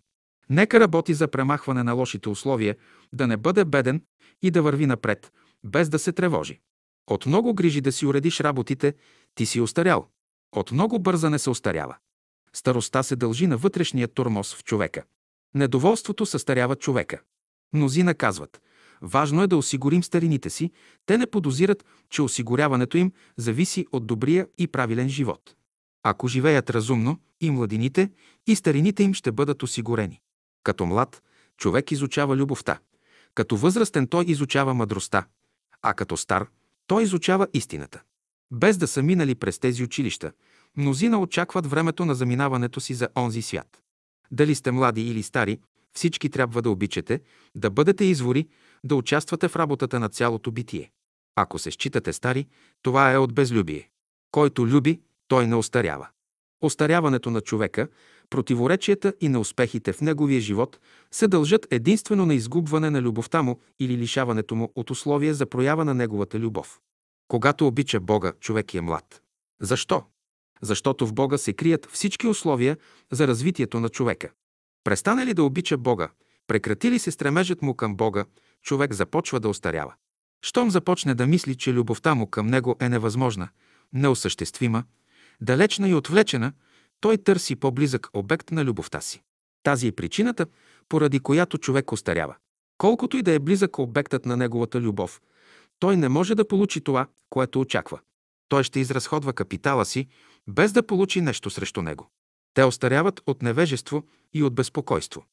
Нека работи за премахване на лошите условия, да не бъде беден и да върви напред, без да се тревожи. От много грижи да си уредиш работите, ти си остарял. От много бързане се остарява. Старостта се дължи на вътрешния тормоз в човека. Недоволството състарява човека. Мнозина казват, важно е да осигурим старините си, те не подозират, че осигуряването им зависи от добрия и правилен живот. Ако живеят разумно, и младините, и старините им ще бъдат осигурени. Като млад, човек изучава любовта. Като възрастен той изучава мъдростта. А като стар, той изучава истината. Без да са минали през тези училища, мнозина очакват времето на заминаването си за онзи свят. Дали сте млади или стари, всички трябва да обичате, да бъдете извори, да участвате в работата на цялото битие. Ако се считате стари, това е от безлюбие. Който люби, той не остарява. Остаряването на човека, противоречията и неуспехите в неговия живот се дължат единствено на изгубване на любовта му или лишаването му от условия за проява на неговата любов. Когато обича Бога, човек е млад. Защо? Защото в Бога се крият всички условия за развитието на човека. Престане ли да обича Бога, прекрати ли се стремежът му към Бога, човек започва да остарява. Щом започне да мисли, че любовта му към него е невъзможна, неосъществима, далечна и отвлечена, Той търси по-близък обект на любовта си. Тази е причината, поради която човек остарява. Колкото и да е близък обектът на неговата любов, той не може да получи това, което очаква. Той ще изразходва капитала си, без да получи нещо срещу него. Те остаряват от невежество и от безпокойство.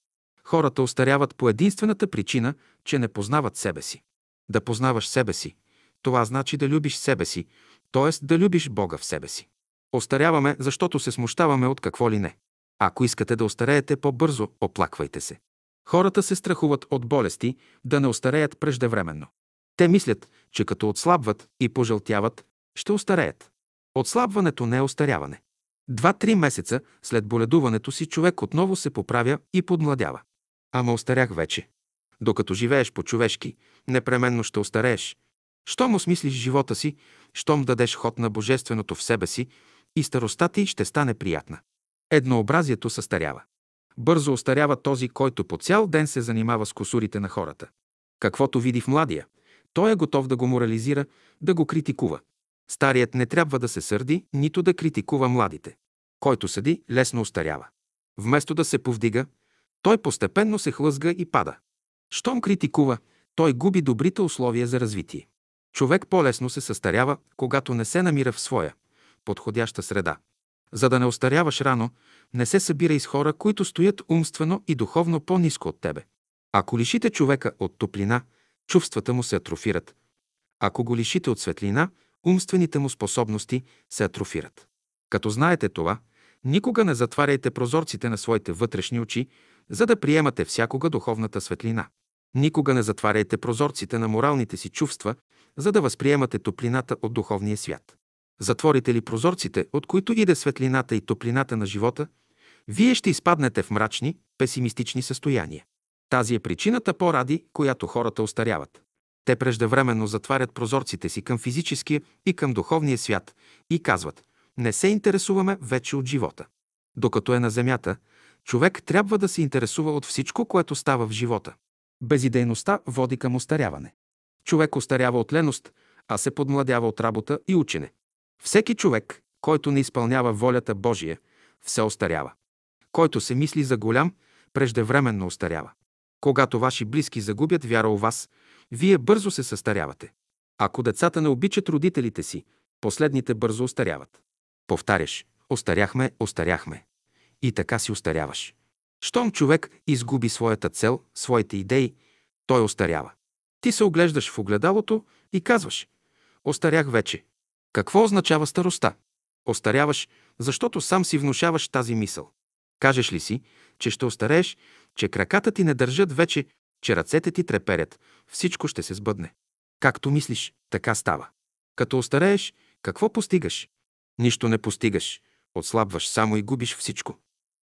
Хората остаряват по единствената причина, че не познават себе си. Да познаваш себе си, това значи да любиш себе си, т.е. да любиш Бога в себе си. Остаряваме, защото се смущаваме от какво ли не. Ако искате да остареете по-бързо, оплаквайте се. Хората се страхуват от болести, да не остареят преждевременно. Те мислят, че като отслабват и пожълтяват, ще остареят. Отслабването не е остаряване. Два-три месеца след боледуването си човек отново се поправя и подмладява. Ама остарях вече. Докато живееш по-човешки, непременно ще остарееш. Щом осмислиш живота си, щом дадеш ход на божественото в себе си, и старостта ти ще стане приятна. Еднообразието състарява. Бързо остарява този, който по цял ден се занимава с косурите на хората. Каквото види в младия, той е готов да го морализира, да го критикува. Старият не трябва да се сърди, нито да критикува младите. Който съди, лесно остарява. Вместо да се повдига, той постепенно се хлъзга и пада. Щом критикува, той губи добрите условия за развитие. Човек по-лесно се състарява, когато не се намира в своя, подходяща среда. За да не остаряваш рано, не се събирай с хора, които стоят умствено и духовно по-низко от тебе. Ако лишите човека от топлина, чувствата му се атрофират. Ако го лишите от светлина, умствените му способности се атрофират. Като знаете това, никога не затваряйте прозорците на своите вътрешни очи, за да приемате всякога духовната светлина. Никога не затваряйте прозорците на моралните си чувства, за да възприемате топлината от духовния свят. Затворите ли прозорците, от които иде светлината и топлината на живота, вие ще изпаднете в мрачни, песимистични състояния. Тази е причината поради, която хората остаряват. Те преждевременно затварят прозорците си към физическия и към духовния свят и казват «Не се интересуваме вече от живота». Докато е на земята, човек трябва да се интересува от всичко, което става в живота. Безидейността води към остаряване. Човек остарява от леност, а се подмладява от работа и учене. Всеки човек, който не изпълнява волята Божия, все остарява. Който се мисли за голям, преждевременно остарява. Когато ваши близки загубят вяра у вас, вие бързо се състарявате. Ако децата не обичат родителите си, последните бързо остаряват. Повтаряш, остаряхме, остаряхме. И така си остаряваш. Щом човек изгуби своята цел, своите идеи, той остарява. Ти се оглеждаш в огледалото и казваш «Остарях вече». Какво означава староста? Остаряваш, защото сам си внушаваш тази мисъл. Кажеш ли си, че ще остарееш, че краката ти не държат вече, че ръцете ти треперят, всичко ще се сбъдне. Както мислиш, така става. Като остарееш, какво постигаш? Нищо не постигаш, отслабваш само и губиш всичко.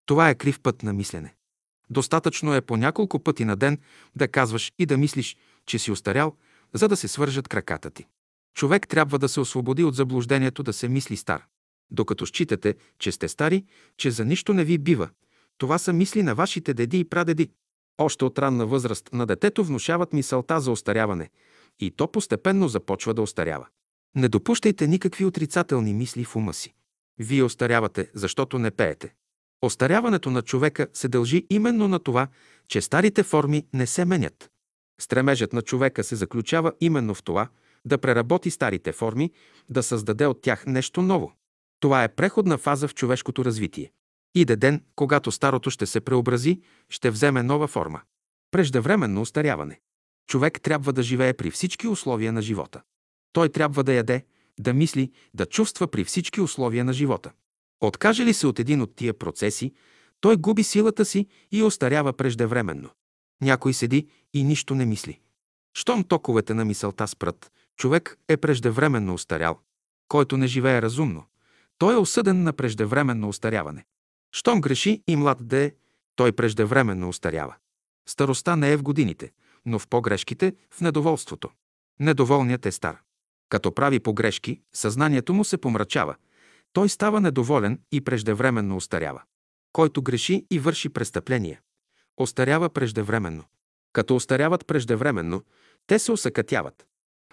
Това е крив път на мислене. Достатъчно е по няколко пъти на ден да казваш и да мислиш, че си остарял, за да се свържат краката ти. Човек трябва да се освободи от заблуждението да се мисли стар. Докато считате, че сте стари, че за нищо не ви бива, това са мисли на вашите деди и прадеди. Още от ранна възраст на детето внушават мисълта за остаряване и то постепенно започва да остарява. Не допущайте никакви отрицателни мисли в ума си. Вие остарявате, защото не пеете. Остаряването на човека се дължи именно на това, че старите форми не се менят. Стремежът на човека се заключава именно в това да преработи старите форми, да създаде от тях нещо ново. Това е преходна фаза в човешкото развитие. Иде ден, когато старото ще се преобрази, ще вземе нова форма. Преждевременно устаряване. Човек трябва да живее при всички условия на живота. Той трябва да яде, да мисли, да чувства при всички условия на живота. Откаже ли се от един от тия процеси, той губи силата си и остарява преждевременно. Някой седи и нищо не мисли. Щом токовете на мисълта спрат, човек е преждевременно устарял. Който не живее разумно, той е осъден на преждевременно устаряване. Щом греши и млад да е, той преждевременно устарява. Старостта не е в годините, но в погрешките, в недоволството. Недоволният е стар. Като прави погрешки, съзнанието му се помрачава. Той става недоволен и преждевременно устарява. Който греши и върши престъпления, остарява преждевременно. Като остаряват преждевременно, те се осъкатяват.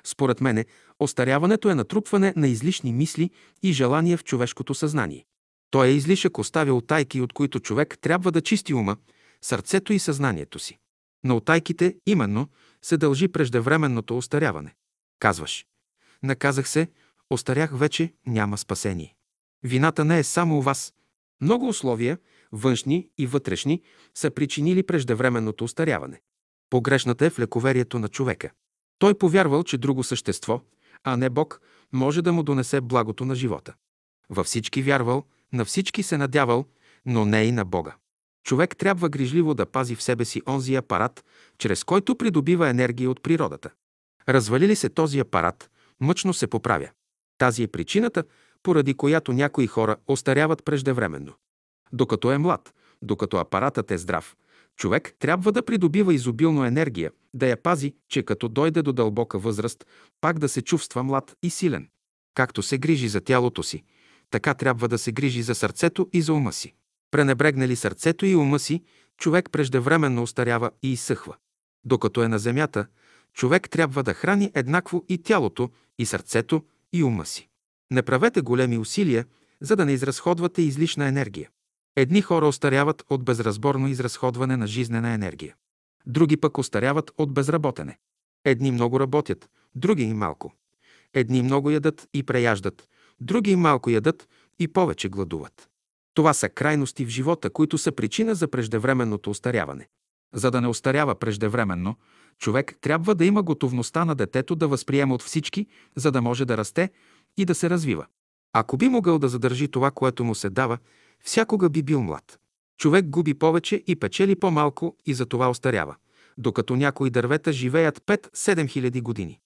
Според мене, остаряването е натрупване на излишни мисли и желания в човешкото съзнание. Той е излишък оставя отайки, от които човек трябва да чисти ума, сърцето и съзнанието си. На отайките именно се дължи преждевременното остаряване. Казваш, наказах се, остарях вече, няма спасение. Вината не е само у вас. Много условия, външни и вътрешни, са причинили преждевременното остаряване. Погрешната е в лековерието на човека. Той повярвал, че друго същество, а не Бог, може да му донесе благото на живота. Във всички вярвал, на всички се надявал, но не и на Бога. Човек трябва грижливо да пази в себе си онзи апарат, чрез който придобива енергия от природата. Развали ли се този апарат, мъчно се поправя. Тази е причината, поради която някои хора остаряват преждевременно. Докато е млад, докато апаратът е здрав, човек трябва да придобива изобилно енергия, да я пази, че като дойде до дълбока възраст, пак да се чувства млад и силен. Както се грижи за тялото си, така трябва да се грижи за сърцето и за ума си. Пренебрегне ли сърцето и ума си, човек преждевременно остарява и изсъхва. Докато е на земята, човек трябва да храни еднакво и тялото, и сърцето, и ума си. Не правете големи усилия, за да не изразходвате излишна енергия. Едни хора остаряват от безразборно изразходване на жизнена енергия. Други пък остаряват от безработене. Едни много работят, други и малко. Едни много ядат и преяждат, други малко ядат и повече гладуват. Това са крайности в живота, които са причина за преждевременното остаряване. За да не остарява преждевременно, човек трябва да има готовността на детето да възприема от всички, за да може да расте и да се развива. Ако би могъл да задържи това, което му се дава, всякога би бил млад. Човек губи повече и печели по-малко и за това остарява, докато някои дървета живеят 5-7 хиляди години.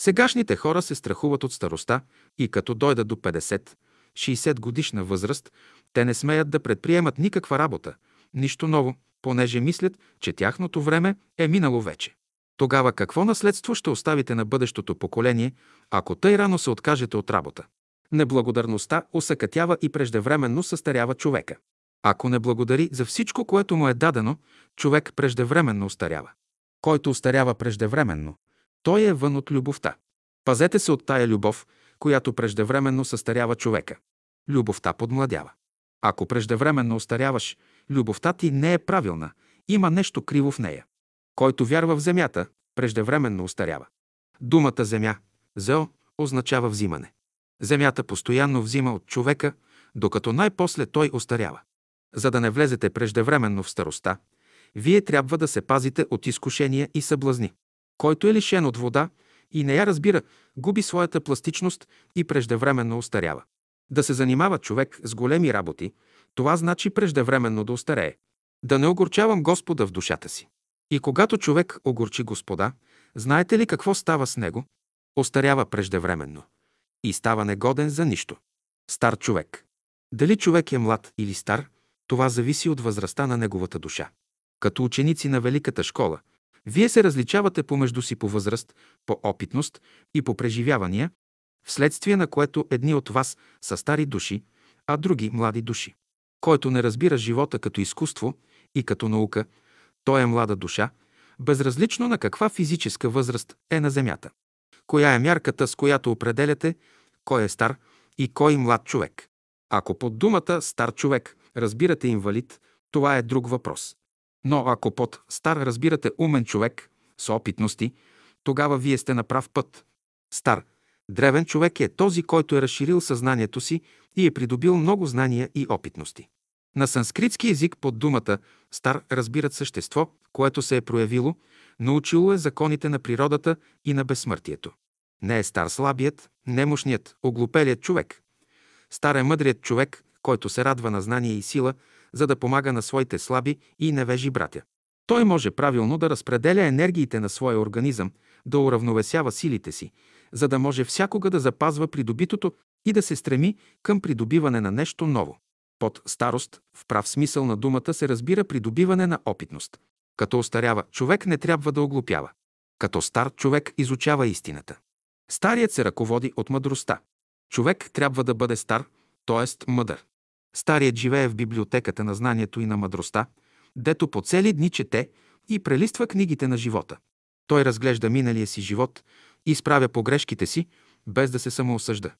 Сегашните хора се страхуват от староста и като дойдат до 50-60 годишна възраст, те не смеят да предприемат никаква работа, нищо ново, понеже мислят, че тяхното време е минало вече. Тогава какво наследство ще оставите на бъдещото поколение, ако тъй рано се откажете от работа? Неблагодарността усъкътява и преждевременно състарява човека. Ако не благодари за всичко, което му е дадено, човек преждевременно устарява. Който устарява преждевременно, той е вън от любовта. Пазете се от тая любов, която преждевременно състарява човека. Любовта подмладява. Ако преждевременно устаряваш, любовта ти не е правилна, има нещо криво в нея. Който вярва в земята, преждевременно устарява. Думата земя, зео, означава взимане. Земята постоянно взима от човека, докато най-после той остарява. За да не влезете преждевременно в староста, вие трябва да се пазите от изкушения и съблазни. Който е лишен от вода и не я разбира, губи своята пластичност и преждевременно остарява. Да се занимава човек с големи работи, това значи преждевременно да остарее. Да не огорчавам Господа в душата си. И когато човек огорчи Господа, знаете ли какво става с него? Остарява преждевременно и става негоден за нищо. Стар човек. Дали човек е млад или стар, това зависи от възрастта на неговата душа. Като ученици на Великата школа, вие се различавате помежду си по възраст, по опитност и по преживявания, вследствие на което едни от вас са стари души, а други млади души. Който не разбира живота като изкуство и като наука, той е млада душа, безразлично на каква физическа възраст е на Земята. Коя е мярката, с която определяте кой е стар и кой млад човек? Ако под думата стар човек разбирате инвалид, това е друг въпрос. Но ако под стар разбирате умен човек с опитности, тогава вие сте на прав път. Стар, древен човек е този, който е разширил съзнанието си и е придобил много знания и опитности. На санскритски език под думата стар разбират същество, което се е проявило, научило е законите на природата и на безсмъртието. Не е стар слабият, немощният, оглупелият човек. Стар е мъдрият човек, който се радва на знание и сила, за да помага на своите слаби и невежи братя. Той може правилно да разпределя енергиите на своя организъм, да уравновесява силите си, за да може всякога да запазва придобитото и да се стреми към придобиване на нещо ново. Под старост, в прав смисъл на думата, се разбира придобиване на опитност. Като остарява, човек не трябва да оглупява. Като стар човек изучава истината. Старият се ръководи от мъдростта. Човек трябва да бъде стар, т.е. мъдър. Старият живее в библиотеката на знанието и на мъдростта, дето по цели дни чете и прелиства книгите на живота. Той разглежда миналия си живот и изправя погрешките си, без да се самоосъжда.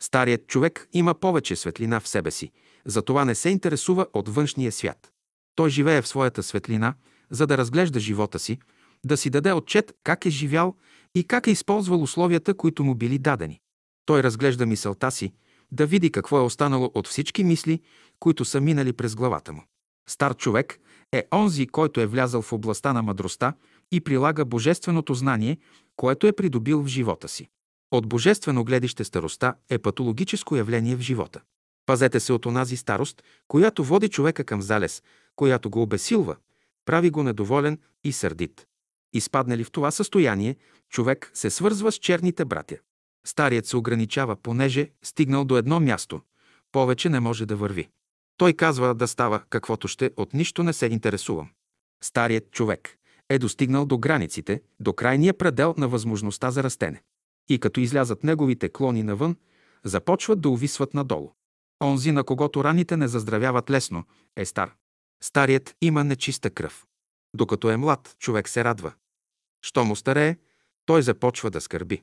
Старият човек има повече светлина в себе си, Затова не се интересува от външния свят. Той живее в своята светлина, за да разглежда живота си, да си даде отчет как е живял и как е използвал условията, които му били дадени. Той разглежда мисълта си, да види какво е останало от всички мисли, които са минали през главата му. Стар човек е онзи, който е влязал в областта на мъдростта и прилага божественото знание, което е придобил в живота си. От божествено гледище староста е патологическо явление в живота. Пазете се от онази старост, която води човека към залез, която го обесилва, прави го недоволен и сърдит. Изпадне ли в това състояние, човек се свързва с черните братя. Старият се ограничава, понеже стигнал до едно място. Повече не може да върви. Той казва да става каквото ще, от нищо не се интересувам. Старият човек е достигнал до границите, до крайния предел на възможността за растене. И като излязат неговите клони навън, започват да увисват надолу. Онзи, на когото раните не заздравяват лесно, е стар. Старият има нечиста кръв. Докато е млад, човек се радва. Що му старее, той започва да скърби.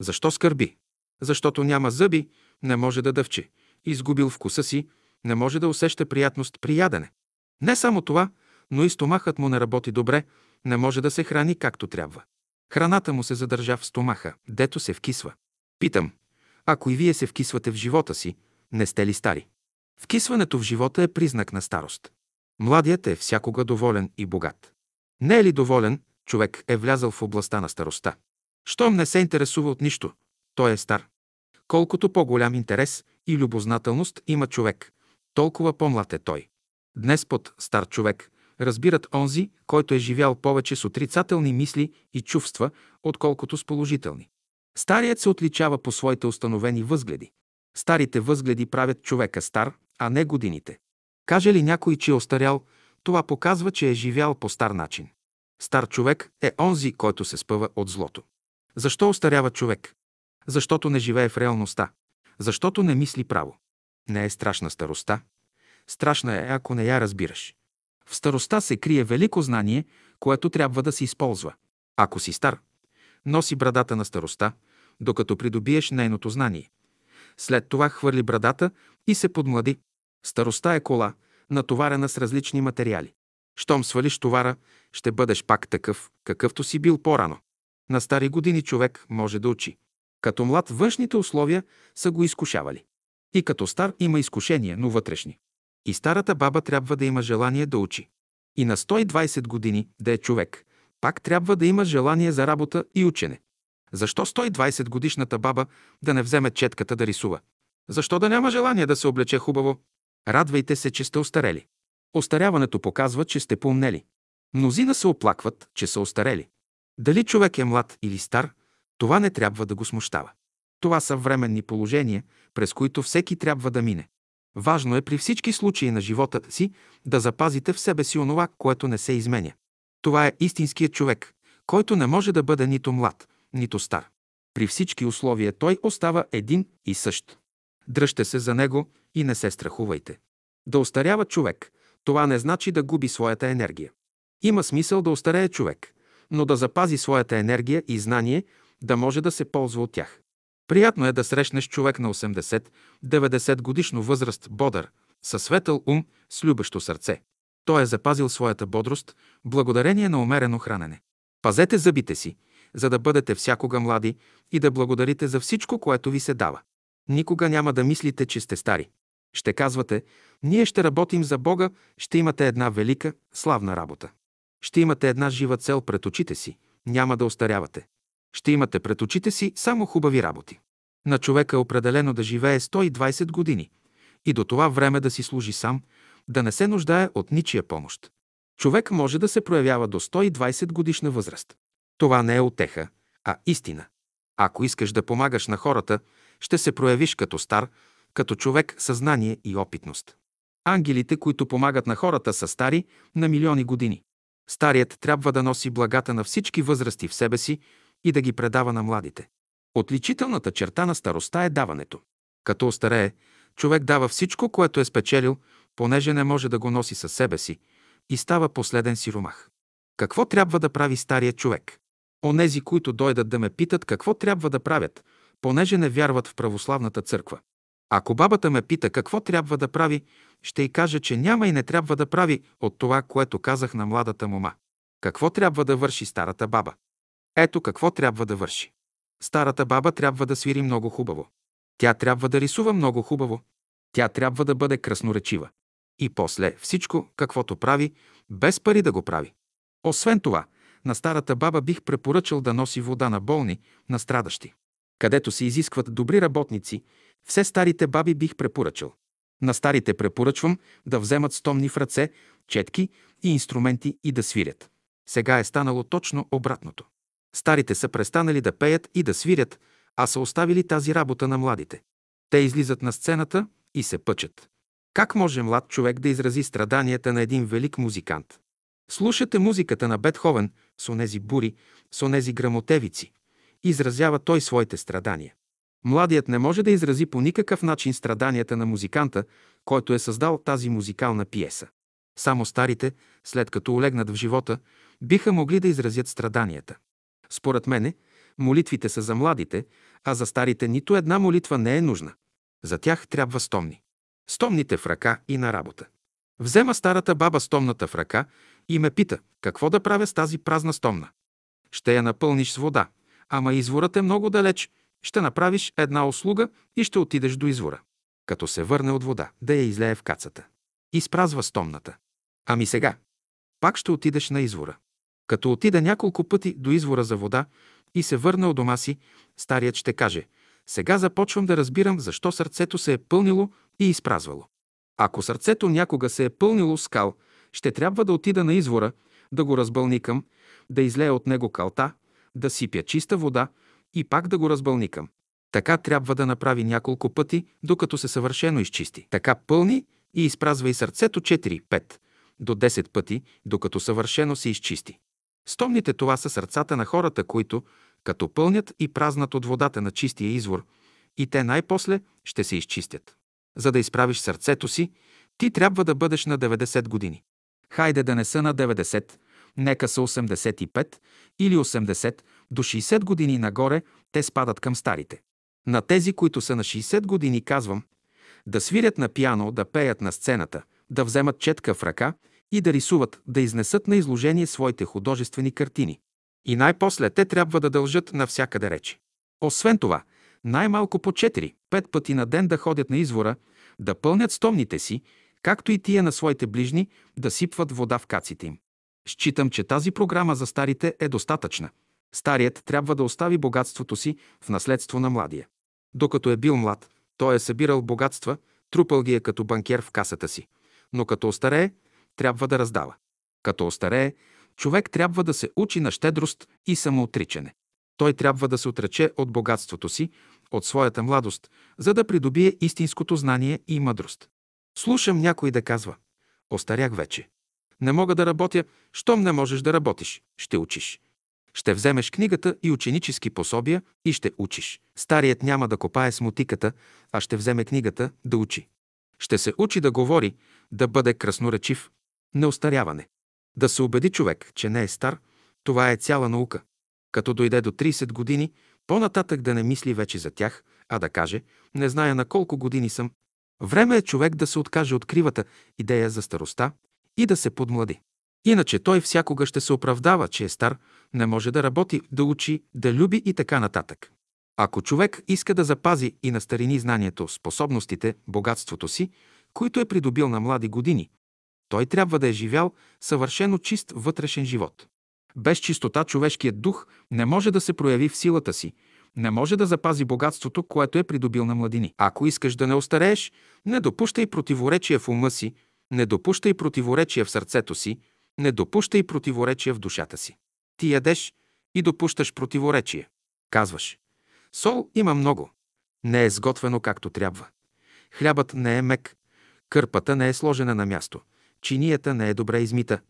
Защо скърби? Защото няма зъби, не може да дъвче. Изгубил вкуса си, не може да усеща приятност при ядене. Не само това, но и стомахът му не работи добре, не може да се храни както трябва. Храната му се задържа в стомаха, дето се вкисва. Питам, ако и вие се вкисвате в живота си, не сте ли стари? Вкисването в живота е признак на старост. Младият е всякога доволен и богат. Не е ли доволен, човек е влязъл в областта на староста. Щом не се интересува от нищо, той е стар. Колкото по-голям интерес и любознателност има човек, толкова по-млад е той. Днес под стар човек разбират онзи, който е живял повече с отрицателни мисли и чувства, отколкото с положителни. Старият се отличава по своите установени възгледи. Старите възгледи правят човека стар, а не годините. Каже ли някой, че е остарял, това показва, че е живял по стар начин. Стар човек е онзи, който се спъва от злото. Защо остарява човек? Защото не живее в реалността. Защото не мисли право. Не е страшна староста. Страшна е, ако не я разбираш. В староста се крие велико знание, което трябва да се използва. Ако си стар, носи брадата на староста, докато придобиеш нейното знание. След това хвърли брадата и се подмлади. Староста е кола, натоварена с различни материали. Щом свалиш товара, ще бъдеш пак такъв, какъвто си бил по-рано. На стари години човек може да учи. Като млад външните условия са го изкушавали. И като стар има изкушения, но вътрешни. И старата баба трябва да има желание да учи. И на 120 години да е човек, пак трябва да има желание за работа и учене. Защо 120 годишната баба да не вземе четката да рисува? Защо да няма желание да се облече хубаво? Радвайте се, че сте остарели. Остаряването показва, че сте поумнели. Мнозина се оплакват, че са остарели. Дали човек е млад или стар, това не трябва да го смущава. Това са временни положения, през които всеки трябва да мине. Важно е при всички случаи на живота си да запазите в себе си онова, което не се изменя. Това е истинският човек, който не може да бъде нито млад, нито стар. При всички условия той остава един и същ. Дръжте се за него и не се страхувайте. Да остарява човек, това не значи да губи своята енергия. Има смисъл да остарее човек, но да запази своята енергия и знание, да може да се ползва от тях. Приятно е да срещнеш човек на 80-90 годишно възраст, бодър, със светъл ум, с любещо сърце. Той е запазил своята бодрост благодарение на умерено хранене. Пазете зъбите си, за да бъдете всякога млади и да благодарите за всичко, което ви се дава. Никога няма да мислите, че сте стари. Ще казвате, ние ще работим за Бога, ще имате една велика, славна работа. Ще имате една жива цел пред очите си, няма да остарявате. Ще имате пред очите си само хубави работи. На човека е определено да живее 120 години и до това време да си служи сам, да не се нуждае от ничия помощ. Човек може да се проявява до 120 годишна възраст. Това не е отеха, а истина. Ако искаш да помагаш на хората, ще се проявиш като стар, като човек съзнание и опитност. Ангелите, които помагат на хората, са стари на милиони години. Старият трябва да носи благата на всички възрасти в себе си и да ги предава на младите. Отличителната черта на староста е даването. Като остарее, човек дава всичко, което е спечелил, понеже не може да го носи със себе си и става последен сиромах. Какво трябва да прави старият човек? Онези, които дойдат да ме питат какво трябва да правят, понеже не вярват в православната църква. Ако бабата ме пита какво трябва да прави, ще й кажа, че няма и не трябва да прави от това, което казах на младата мома. Какво трябва да върши старата баба? Ето какво трябва да върши. Старата баба трябва да свири много хубаво. Тя трябва да рисува много хубаво. Тя трябва да бъде красноречива. И после всичко, каквото прави, без пари да го прави. Освен това, на старата баба бих препоръчал да носи вода на болни, на страдащи. Където се изискват добри работници, все старите баби бих препоръчал. На старите препоръчвам да вземат стомни в ръце, четки и инструменти и да свирят. Сега е станало точно обратното. Старите са престанали да пеят и да свирят, а са оставили тази работа на младите. Те излизат на сцената и се пъчат. Как може млад човек да изрази страданията на един велик музикант? Слушате музиката на Бетховен с онези бури, с онези грамотевици. Изразява той своите страдания. Младият не може да изрази по никакъв начин страданията на музиканта, който е създал тази музикална пиеса. Само старите, след като олегнат в живота, биха могли да изразят страданията. Според мене, молитвите са за младите, а за старите нито една молитва не е нужна. За тях трябва стомни. Стомните в ръка и на работа. Взема старата баба стомната в ръка и ме пита, какво да правя с тази празна стомна. Ще я напълниш с вода, ама изворът е много далеч, ще направиш една услуга и ще отидеш до извора. Като се върне от вода, да я излее в кацата. Изпразва стомната. Ами сега, пак ще отидеш на извора. Като отида няколко пъти до извора за вода и се върне от дома си, старият ще каже «Сега започвам да разбирам защо сърцето се е пълнило и изпразвало. Ако сърцето някога се е пълнило скал, ще трябва да отида на извора, да го разбълникам, да излея от него калта, да сипя чиста вода и пак да го разбълникам. Така трябва да направи няколко пъти, докато се съвършено изчисти. Така пълни и изпразва и сърцето 4-5 до 10 пъти, докато съвършено се изчисти. Стомните това са сърцата на хората, които, като пълнят и празнат от водата на чистия извор, и те най-после ще се изчистят. За да изправиш сърцето си, ти трябва да бъдеш на 90 години. Хайде да не са на 90, нека са 85 или 80, до 60 години нагоре те спадат към старите. На тези, които са на 60 години, казвам, да свирят на пиано, да пеят на сцената, да вземат четка в ръка и да рисуват, да изнесат на изложение своите художествени картини. И най-после те трябва да дължат навсякъде речи. Освен това, най-малко по 4-5 пъти на ден да ходят на извора, да пълнят стомните си, както и тия на своите ближни, да сипват вода в каците им. Считам, че тази програма за старите е достатъчна. Старият трябва да остави богатството си в наследство на младия. Докато е бил млад, той е събирал богатства, трупал ги е като банкер в касата си. Но като остарее, трябва да раздава. Като остарее, човек трябва да се учи на щедрост и самоотричане. Той трябва да се отрече от богатството си, от своята младост, за да придобие истинското знание и мъдрост. Слушам някой да казва «Остарях вече. Не мога да работя, щом не можеш да работиш. Ще учиш. Ще вземеш книгата и ученически пособия и ще учиш. Старият няма да копае с мотиката, а ще вземе книгата да учи. Ще се учи да говори, да бъде красноречив. Неостаряване. Да се убеди човек, че не е стар, това е цяла наука. Като дойде до 30 години, по-нататък да не мисли вече за тях, а да каже, не зная на колко години съм. Време е човек да се откаже от кривата идея за староста и да се подмлади. Иначе той всякога ще се оправдава, че е стар, не може да работи, да учи, да люби и така нататък. Ако човек иска да запази и на старини знанието, способностите, богатството си, които е придобил на млади години, той трябва да е живял съвършено чист вътрешен живот. Без чистота човешкият дух не може да се прояви в силата си, не може да запази богатството, което е придобил на младини. Ако искаш да не остарееш, не допущай противоречия в ума си, не допущай противоречия в сърцето си, не допущай противоречия в душата си. Ти ядеш и допущаш противоречие. Казваш, сол има много. Не е сготвено както трябва. Хлябът не е мек, кърпата не е сложена на място, чинията не е добре измита.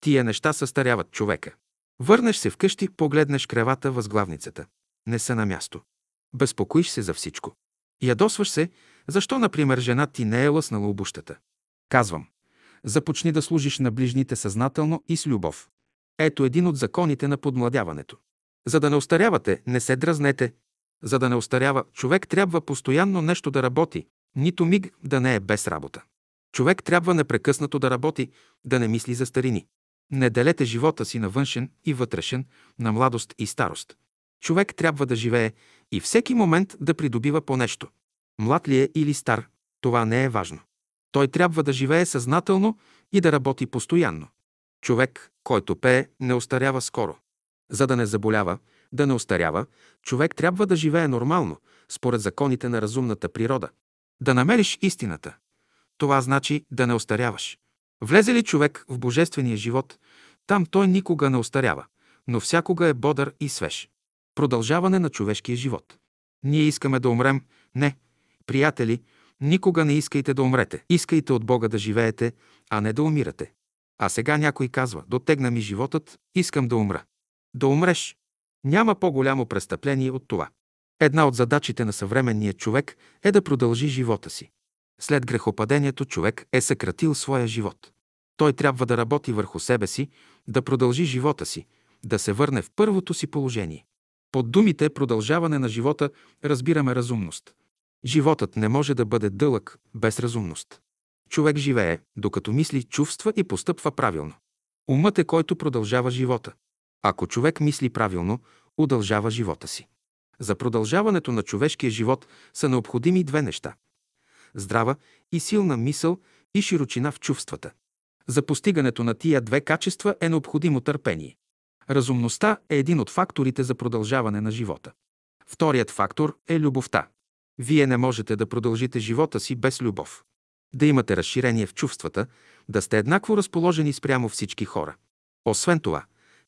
Тия неща състаряват човека. Върнеш се вкъщи, погледнеш кревата възглавницата. Не са на място. Безпокоиш се за всичко. Ядосваш се, защо, например, жена ти не е лъснала обущата. Казвам, започни да служиш на ближните съзнателно и с любов. Ето един от законите на подмладяването. За да не остарявате, не се дразнете. За да не остарява, човек трябва постоянно нещо да работи, Нито миг да не е без работа. Човек трябва непрекъснато да работи, да не мисли за старини. Не делете живота си на външен и вътрешен, на младост и старост. Човек трябва да живее и всеки момент да придобива по нещо. Млад ли е или стар, това не е важно. Той трябва да живее съзнателно и да работи постоянно. Човек, който пее, не остарява скоро. За да не заболява, да не остарява, човек трябва да живее нормално, според законите на разумната природа. Да намериш истината. Това значи да не остаряваш. Влезе ли човек в божествения живот, там той никога не остарява, но всякога е бодър и свеж. Продължаване на човешкия живот. Ние искаме да умрем. Не, приятели, никога не искайте да умрете. Искайте от Бога да живеете, а не да умирате. А сега някой казва, дотегна ми животът, искам да умра. Да умреш. Няма по-голямо престъпление от това. Една от задачите на съвременния човек е да продължи живота си. След грехопадението човек е съкратил своя живот. Той трябва да работи върху себе си, да продължи живота си, да се върне в първото си положение. Под думите продължаване на живота разбираме разумност. Животът не може да бъде дълъг без разумност. Човек живее, докато мисли, чувства и постъпва правилно. Умът е който продължава живота. Ако човек мисли правилно, удължава живота си. За продължаването на човешкия живот са необходими две неща – здрава и силна мисъл и широчина в чувствата. За постигането на тия две качества е необходимо търпение. Разумността е един от факторите за продължаване на живота. Вторият фактор е любовта. Вие не можете да продължите живота си без любов. Да имате разширение в чувствата, да сте еднакво разположени спрямо всички хора. Освен това,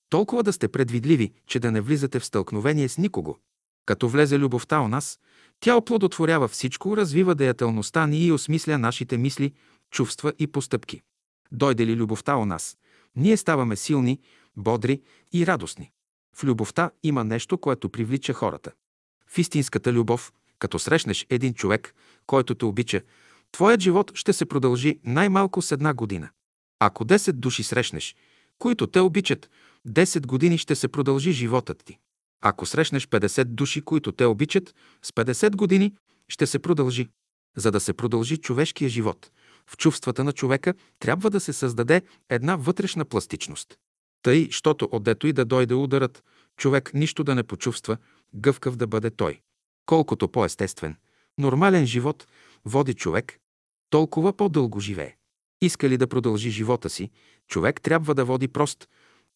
толкова да сте предвидливи, че да не влизате в стълкновение с никого. Като влезе любовта у нас, тя оплодотворява всичко, развива деятелността ни и осмисля нашите мисли, чувства и постъпки. Дойде ли любовта у нас, ние ставаме силни, бодри и радостни. В любовта има нещо, което привлича хората. В истинската любов, като срещнеш един човек, който те обича, твоят живот ще се продължи най-малко с една година. Ако 10 души срещнеш, които те обичат, 10 години ще се продължи животът ти. Ако срещнеш 50 души, които те обичат, с 50 години ще се продължи. За да се продължи човешкия живот, в чувствата на човека трябва да се създаде една вътрешна пластичност. Тъй, щото отдето и да дойде ударът, човек нищо да не почувства, гъвкав да бъде той. Колкото по-естествен, нормален живот води човек, толкова по-дълго живее. Иска ли да продължи живота си, човек трябва да води прост,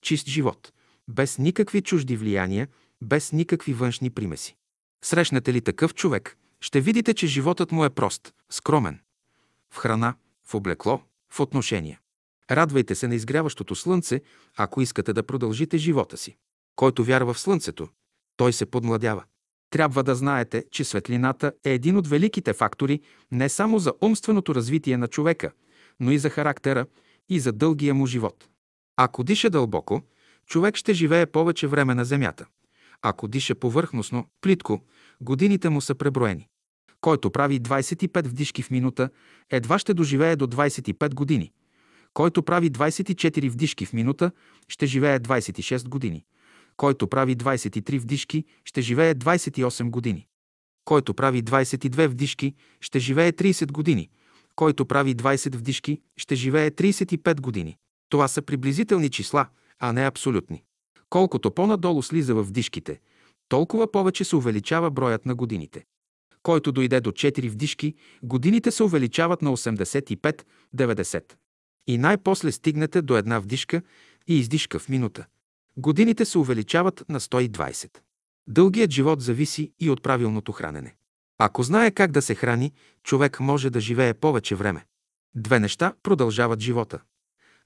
чист живот, без никакви чужди влияния, без никакви външни примеси. Срещнете ли такъв човек, ще видите, че животът му е прост, скромен. В храна, в облекло, в отношения. Радвайте се на изгряващото слънце, ако искате да продължите живота си. Който вярва в слънцето, той се подмладява. Трябва да знаете, че светлината е един от великите фактори не само за умственото развитие на човека, но и за характера и за дългия му живот. Ако диша дълбоко, човек ще живее повече време на земята. Ако диша повърхностно, плитко, годините му са преброени. Който прави 25 вдишки в минута, едва ще доживее до 25 години. Който прави 24 вдишки в минута, ще живее 26 години. Който прави 23 вдишки, ще живее 28 години. Който прави 22 вдишки, ще живее 30 години. Който прави 20 вдишки, ще живее 35 години. Това са приблизителни числа, а не абсолютни. Колкото по-надолу слиза в вдишките, толкова повече се увеличава броят на годините. Който дойде до 4 вдишки, годините се увеличават на 85-90. И най-после стигнете до една вдишка и издишка в минута. Годините се увеличават на 120. Дългият живот зависи и от правилното хранене. Ако знае как да се храни, човек може да живее повече време. Две неща продължават живота.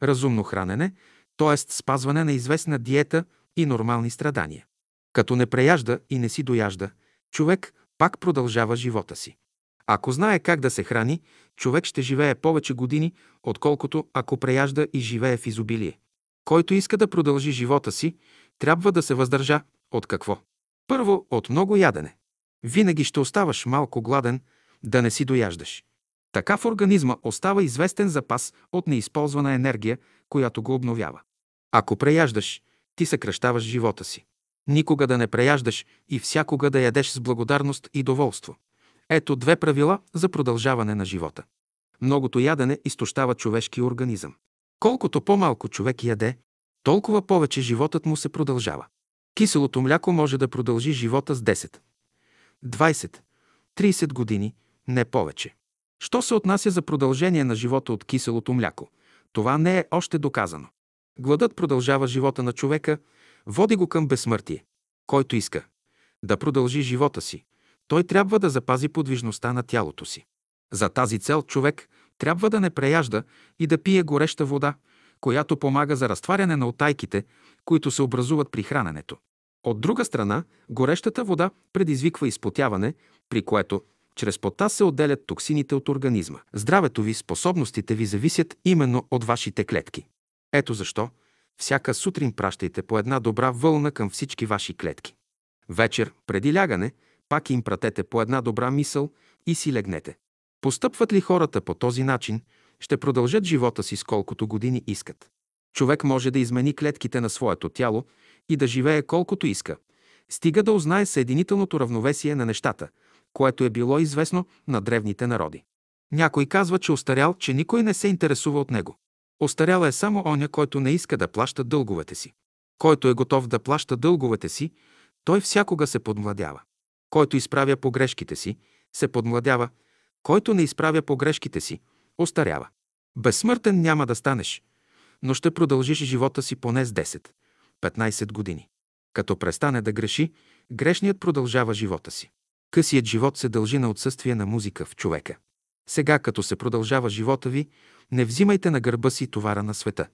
Разумно хранене, т.е. спазване на известна диета и нормални страдания. Като не преяжда и не си дояжда, човек пак продължава живота си. Ако знае как да се храни, човек ще живее повече години, отколкото ако преяжда и живее в изобилие. Който иска да продължи живота си, трябва да се въздържа от какво? Първо, от много ядене. Винаги ще оставаш малко гладен, да не си дояждаш. Така в организма остава известен запас от неизползвана енергия, която го обновява. Ако преяждаш, ти съкръщаваш живота си. Никога да не преяждаш и всякога да ядеш с благодарност и доволство. Ето две правила за продължаване на живота. Многото ядене изтощава човешки организъм. Колкото по-малко човек яде, толкова повече животът му се продължава. Киселото мляко може да продължи живота с 10, 20, 30 години, не повече. Що се отнася за продължение на живота от киселото мляко? Това не е още доказано. Гладът продължава живота на човека, води го към безсмъртие. Който иска да продължи живота си, той трябва да запази подвижността на тялото си. За тази цел човек трябва да не преяжда и да пие гореща вода, която помага за разтваряне на отайките, които се образуват при храненето. От друга страна, горещата вода предизвиква изпотяване, при което чрез пота се отделят токсините от организма. Здравето ви, способностите ви зависят именно от вашите клетки. Ето защо всяка сутрин пращайте по една добра вълна към всички ваши клетки. Вечер, преди лягане, пак им пратете по една добра мисъл и си легнете. Постъпват ли хората по този начин, ще продължат живота си с колкото години искат. Човек може да измени клетките на своето тяло и да живее колкото иска, стига да узнае съединителното равновесие на нещата, което е било известно на древните народи. Някой казва, че остарял, че никой не се интересува от него. Остарял е само оня, който не иска да плаща дълговете си. Който е готов да плаща дълговете си, той всякога се подмладява. Който изправя погрешките си, се подмладява. Който не изправя погрешките си, остарява. Безсмъртен няма да станеш, но ще продължиш живота си поне с 10-15 години. Като престане да греши, грешният продължава живота си. Късият живот се дължи на отсъствие на музика в човека. Сега, като се продължава живота ви, не взимайте на гърба си товара на света.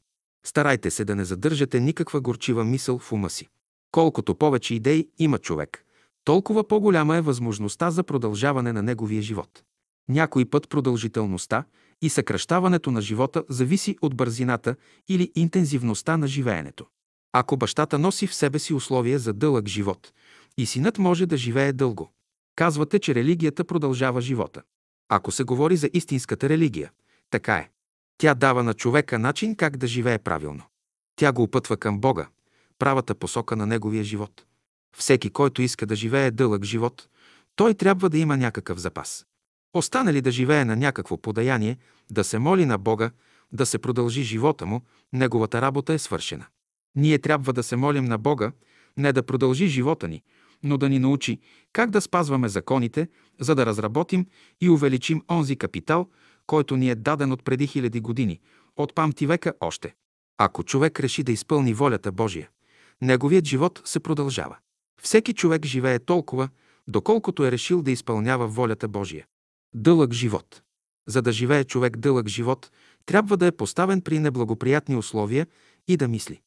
Старайте се да не задържате никаква горчива мисъл в ума си. Колкото повече идеи има човек, толкова по-голяма е възможността за продължаване на неговия живот. Някой път продължителността и съкръщаването на живота зависи от бързината или интензивността на живеенето. Ако бащата носи в себе си условия за дълъг живот и синът може да живее дълго, казвате, че религията продължава живота. Ако се говори за истинската религия, така е. Тя дава на човека начин как да живее правилно. Тя го опътва към Бога, правата посока на неговия живот. Всеки, който иска да живее дълъг живот, той трябва да има някакъв запас. Остане ли да живее на някакво подаяние, да се моли на Бога, да се продължи живота му, неговата работа е свършена. Ние трябва да се молим на Бога, не да продължи живота ни, но да ни научи как да спазваме законите, за да разработим и увеличим онзи капитал, който ни е даден от преди хиляди години, от памти века още. Ако човек реши да изпълни волята Божия, неговият живот се продължава. Всеки човек живее толкова, доколкото е решил да изпълнява волята Божия. Дълъг живот. За да живее човек дълъг живот, трябва да е поставен при неблагоприятни условия и да мисли.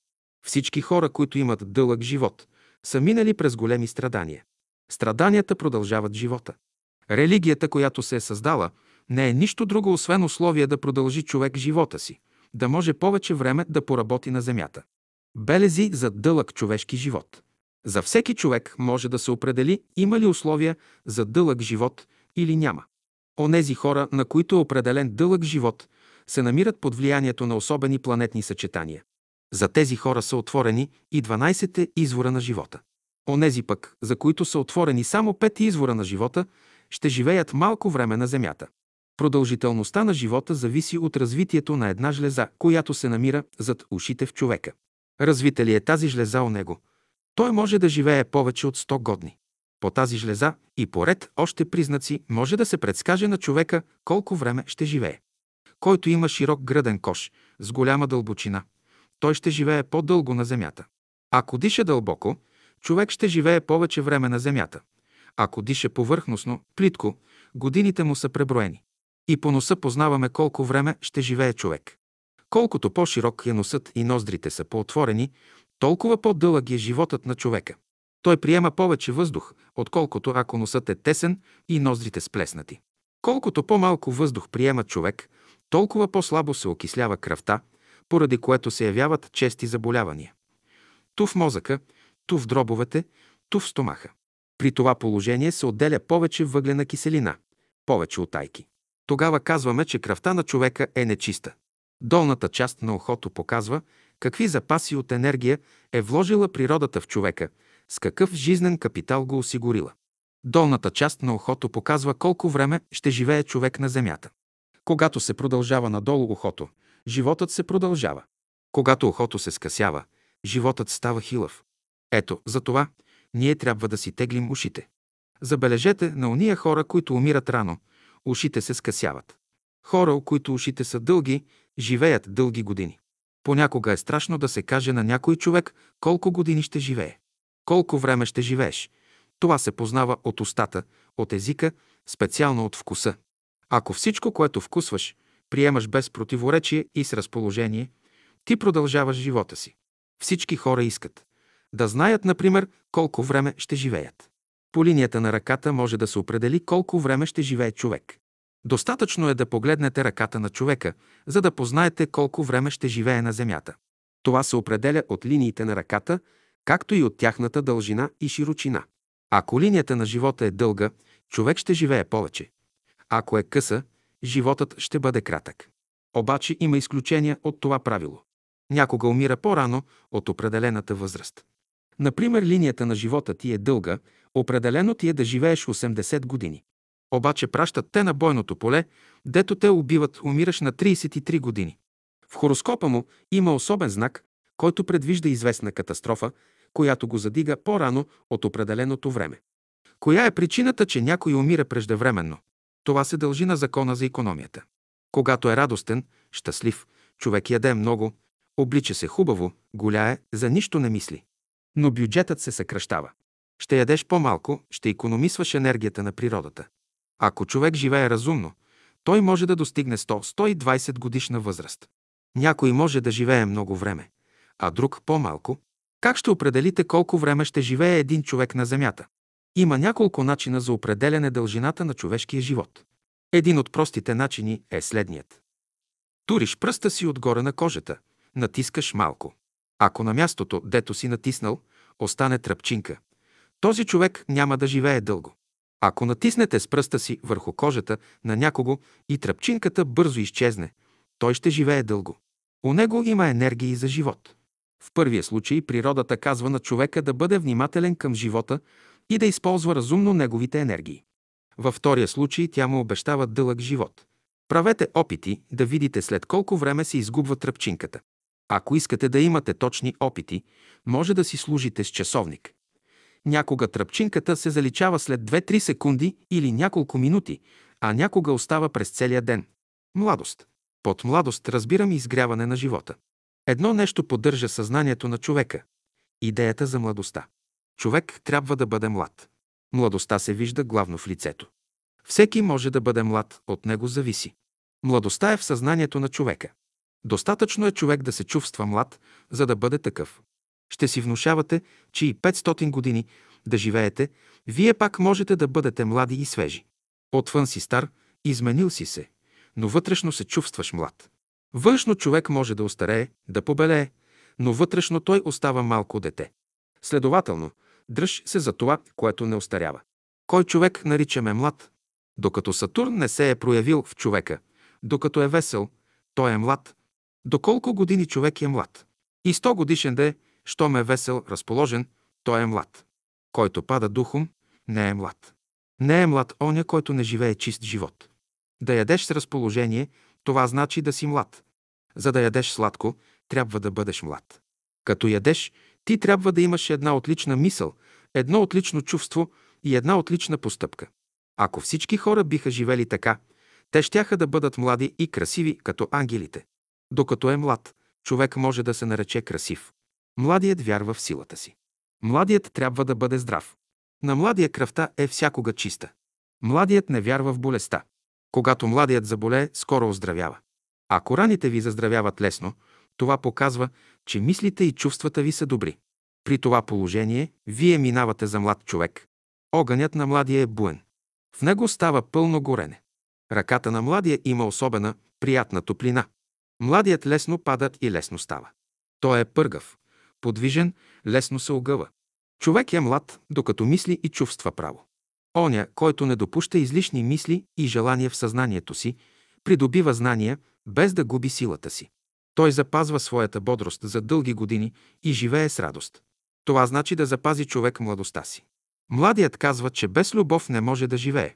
Всички хора, които имат дълъг живот, са минали през големи страдания. Страданията продължават живота. Религията, която се е създала, не е нищо друго, освен условие да продължи човек живота си, да може повече време да поработи на земята. Белези за дълъг човешки живот. За всеки човек може да се определи има ли условия за дълъг живот или няма. Онези хора, на които е определен дълъг живот, се намират под влиянието на особени планетни съчетания. За тези хора са отворени и 12 извора на живота. Онези пък, за които са отворени само 5 извора на живота, ще живеят малко време на Земята. Продължителността на живота зависи от развитието на една жлеза, която се намира зад ушите в човека. Развита ли е тази жлеза у него, той може да живее повече от 100 годни. По тази жлеза и поред още признаци може да се предскаже на човека колко време ще живее. Който има широк гръден кош с голяма дълбочина, той ще живее по-дълго на земята. Ако диша дълбоко, човек ще живее повече време на земята. Ако диша повърхностно, плитко, годините му са преброени. И по носа познаваме колко време ще живее човек. Колкото по-широк е носът и ноздрите са по-отворени, толкова по-дълъг е животът на човека. Той приема повече въздух, отколкото ако носът е тесен и ноздрите сплеснати. Колкото по-малко въздух приема човек, толкова по-слабо се окислява кръвта, поради което се явяват чести заболявания. Ту в мозъка, ту в дробовете, ту в стомаха. При това положение се отделя повече въглена киселина, повече отайки. Тогава казваме, че кръвта на човека е нечиста. Долната част на ухото показва какви запаси от енергия е вложила природата в човека, с какъв жизнен капитал го осигурила. Долната част на ухото показва колко време ще живее човек на земята. Когато се продължава надолу ухото, животът се продължава. Когато ухото се скъсява, животът става хилав. Ето, за това ние трябва да си теглим ушите. Забележете на уния хора, които умират рано, ушите се скъсяват. Хора, у които ушите са дълги, живеят дълги години. Понякога е страшно да се каже на някой човек колко години ще живее. Колко време ще живееш. Това се познава от устата, от езика, специално от вкуса. Ако всичко, което вкусваш, приемаш без противоречие и с разположение, ти продължаваш живота си. Всички хора искат да знаят, например, колко време ще живеят. По линията на ръката може да се определи колко време ще живее човек. Достатъчно е да погледнете ръката на човека, за да познаете колко време ще живее на Земята. Това се определя от линиите на ръката, както и от тяхната дължина и широчина. Ако линията на живота е дълга, човек ще живее повече. Ако е къса, животът ще бъде кратък. Обаче има изключения от това правило. Някога умира по-рано от определената възраст. Например, линията на живота ти е дълга, определено ти е да живееш 80 години. Обаче пращат те на бойното поле, дето те убиват, умираш на 33 години. В хороскопа му има особен знак, който предвижда известна катастрофа, която го задига по-рано от определеното време. Коя е причината, че някой умира преждевременно? Това се дължи на закона за економията. Когато е радостен, щастлив, човек яде много, облича се хубаво, голяе, за нищо не мисли. Но бюджетът се съкръщава. Ще ядеш по-малко, ще економисваш енергията на природата. Ако човек живее разумно, той може да достигне 100-120 годишна възраст. Някой може да живее много време, а друг по-малко. Как ще определите колко време ще живее един човек на Земята? Има няколко начина за определяне дължината на човешкия живот. Един от простите начини е следният. Туриш пръста си отгоре на кожата, натискаш малко. Ако на мястото, дето си натиснал, остане тръпчинка, този човек няма да живее дълго. Ако натиснете с пръста си върху кожата на някого и тръпчинката бързо изчезне, той ще живее дълго. У него има енергии за живот. В първия случай природата казва на човека да бъде внимателен към живота и да използва разумно неговите енергии. Във втория случай тя му обещава дълъг живот. Правете опити да видите след колко време се изгубва тръпчинката. Ако искате да имате точни опити, може да си служите с часовник. Някога тръпчинката се заличава след 2-3 секунди или няколко минути, а някога остава през целия ден. Младост. Под младост разбирам изгряване на живота. Едно нещо поддържа съзнанието на човека – идеята за младостта. Човек трябва да бъде млад. Младостта се вижда главно в лицето. Всеки може да бъде млад, от него зависи. Младостта е в съзнанието на човека. Достатъчно е човек да се чувства млад, за да бъде такъв. Ще си внушавате, че и 500 години да живеете, вие пак можете да бъдете млади и свежи. Отвън си стар, изменил си се, но вътрешно се чувстваш млад. Външно човек може да остарее, да побелее, но вътрешно той остава малко дете. Следователно, дръж се за това, което не остарява. Кой човек наричаме млад? Докато Сатурн не се е проявил в човека, докато е весел, той е млад. Доколко години човек е млад? И 100 годишен да е, щом е весел, разположен, той е млад. Който пада духом, не е млад. Не е млад оня, който не живее чист живот. Да ядеш с разположение, това значи да си млад. За да ядеш сладко, трябва да бъдеш млад. Като ядеш, ти трябва да имаш една отлична мисъл, едно отлично чувство и една отлична постъпка. Ако всички хора биха живели така, те щяха да бъдат млади и красиви като ангелите. Докато е млад, човек може да се нарече красив. Младият вярва в силата си. Младият трябва да бъде здрав. На младия кръвта е всякога чиста. Младият не вярва в болестта. Когато младият заболее, скоро оздравява. Ако раните ви заздравяват лесно, това показва, че мислите и чувствата ви са добри. При това положение вие минавате за млад човек. Огънят на младия е буен. В него става пълно горене. Ръката на младия има особена, приятна топлина. Младият лесно пада и лесно става. Той е пъргав, подвижен, лесно се огъва. Човек е млад, докато мисли и чувства право. Оня, който не допуща излишни мисли и желания в съзнанието си, придобива знания, без да губи силата си. Той запазва своята бодрост за дълги години и живее с радост. Това значи да запази човек младостта си. Младият казва, че без любов не може да живее.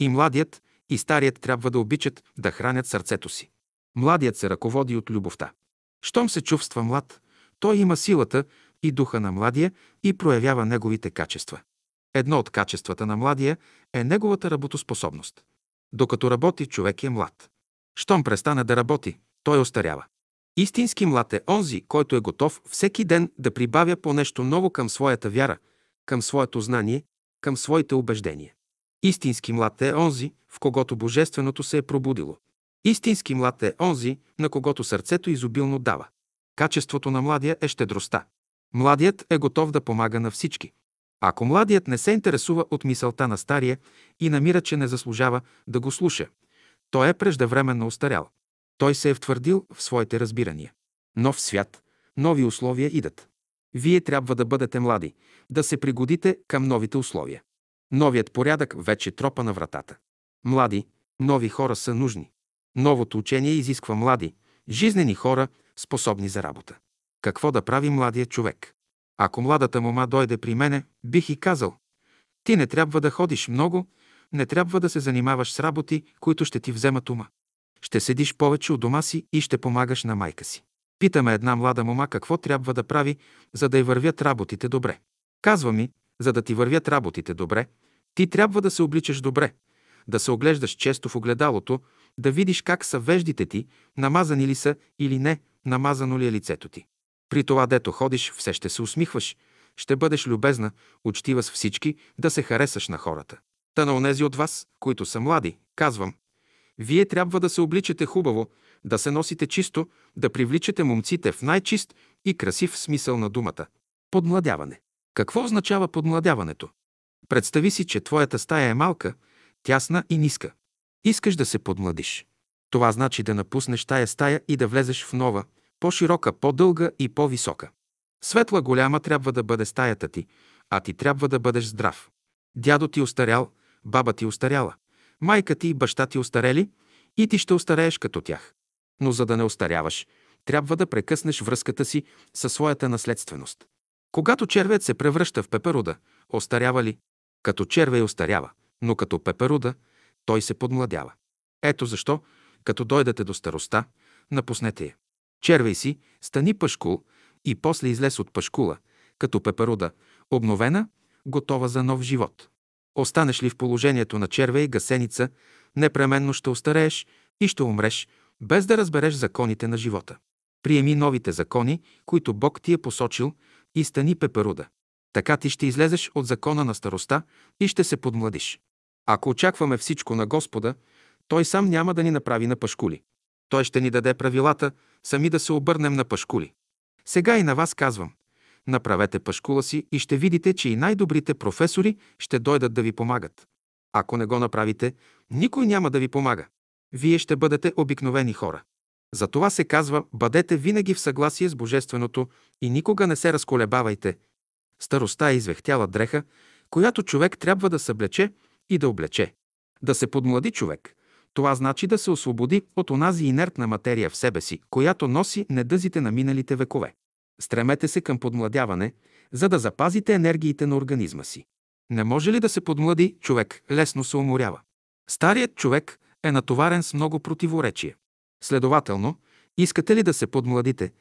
И младият, и старият трябва да обичат да хранят сърцето си. Младият се ръководи от любовта. Щом се чувства млад, той има силата и духа на младия и проявява неговите качества. Едно от качествата на младия е неговата работоспособност. Докато работи, човек е млад. Щом престане да работи, той остарява. Истински млад е онзи, който е готов всеки ден да прибавя по нещо ново към своята вяра, към своето знание, към своите убеждения. Истински млад е онзи, в когото Божественото се е пробудило. Истински млад е онзи, на когото сърцето изобилно дава. Качеството на младия е щедростта. Младият е готов да помага на всички. Ако младият не се интересува от мисълта на стария и намира, че не заслужава да го слуша, той е преждевременно устарял. Той се е втвърдил в своите разбирания. Нов свят, нови условия идат. Вие трябва да бъдете млади, да се пригодите към новите условия. Новият порядък вече тропа на вратата. Млади, нови хора са нужни. Новото учение изисква млади, жизнени хора, способни за работа. Какво да прави младият човек? Ако младата мома дойде при мене, бих и казал, ти не трябва да ходиш много, не трябва да се занимаваш с работи, които ще ти вземат ума. Ще седиш повече у дома си и ще помагаш на майка си. Питаме една млада мома какво трябва да прави, за да й вървят работите добре. Казва ми, за да ти вървят работите добре, ти трябва да се обличаш добре, да се оглеждаш често в огледалото, да видиш как са веждите ти, намазани ли са или не, намазано ли е лицето ти. При това, дето ходиш, все ще се усмихваш, ще бъдеш любезна, учтива с всички, да се харесаш на хората. Та на онези от вас, които са млади, казвам, вие трябва да се обличате хубаво, да се носите чисто, да привличате момците в най-чист и красив смисъл на думата. Подмладяване. Какво означава подмладяването? Представи си, че твоята стая е малка, тясна и ниска. Искаш да се подмладиш. Това значи да напуснеш тая стая и да влезеш в нова, по-широка, по-дълга и по-висока. Светла голяма трябва да бъде стаята ти, а ти трябва да бъдеш здрав. Дядо ти остарял, баба ти остаряла, майка ти и баща ти остарели и ти ще остарееш като тях. Но за да не остаряваш, трябва да прекъснеш връзката си със своята наследственост. Когато червеят се превръща в пеперуда, остарява ли? Като червей остарява, но като пеперуда той се подмладява. Ето защо, като дойдете до староста, напуснете я. Червей си, стани пашкул и после излез от пашкула, като пеперуда, обновена, готова за нов живот. Останеш ли в положението на червя и гасеница, непременно ще остарееш и ще умреш, без да разбереш законите на живота. Приеми новите закони, които Бог ти е посочил и стани пеперуда. Така ти ще излезеш от закона на староста и ще се подмладиш. Ако очакваме всичко на Господа, Той сам няма да ни направи на пашкули. Той ще ни даде правилата, сами да се обърнем на пашкули. Сега и на вас казвам, направете пашкула си и ще видите, че и най-добрите професори ще дойдат да ви помагат. Ако не го направите, никой няма да ви помага. Вие ще бъдете обикновени хора. За това се казва, бъдете винаги в съгласие с Божественото и никога не се разколебавайте. Староста е извехтяла дреха, която човек трябва да съблече и да облече. Да се подмлади човек. Това значи да се освободи от онази инертна материя в себе си, която носи недъзите на миналите векове. Стремете се към подмладяване, за да запазите енергиите на организма си. Не може ли да се подмлади човек? Лесно се уморява. Старият човек е натоварен с много противоречия. Следователно, искате ли да се подмладите,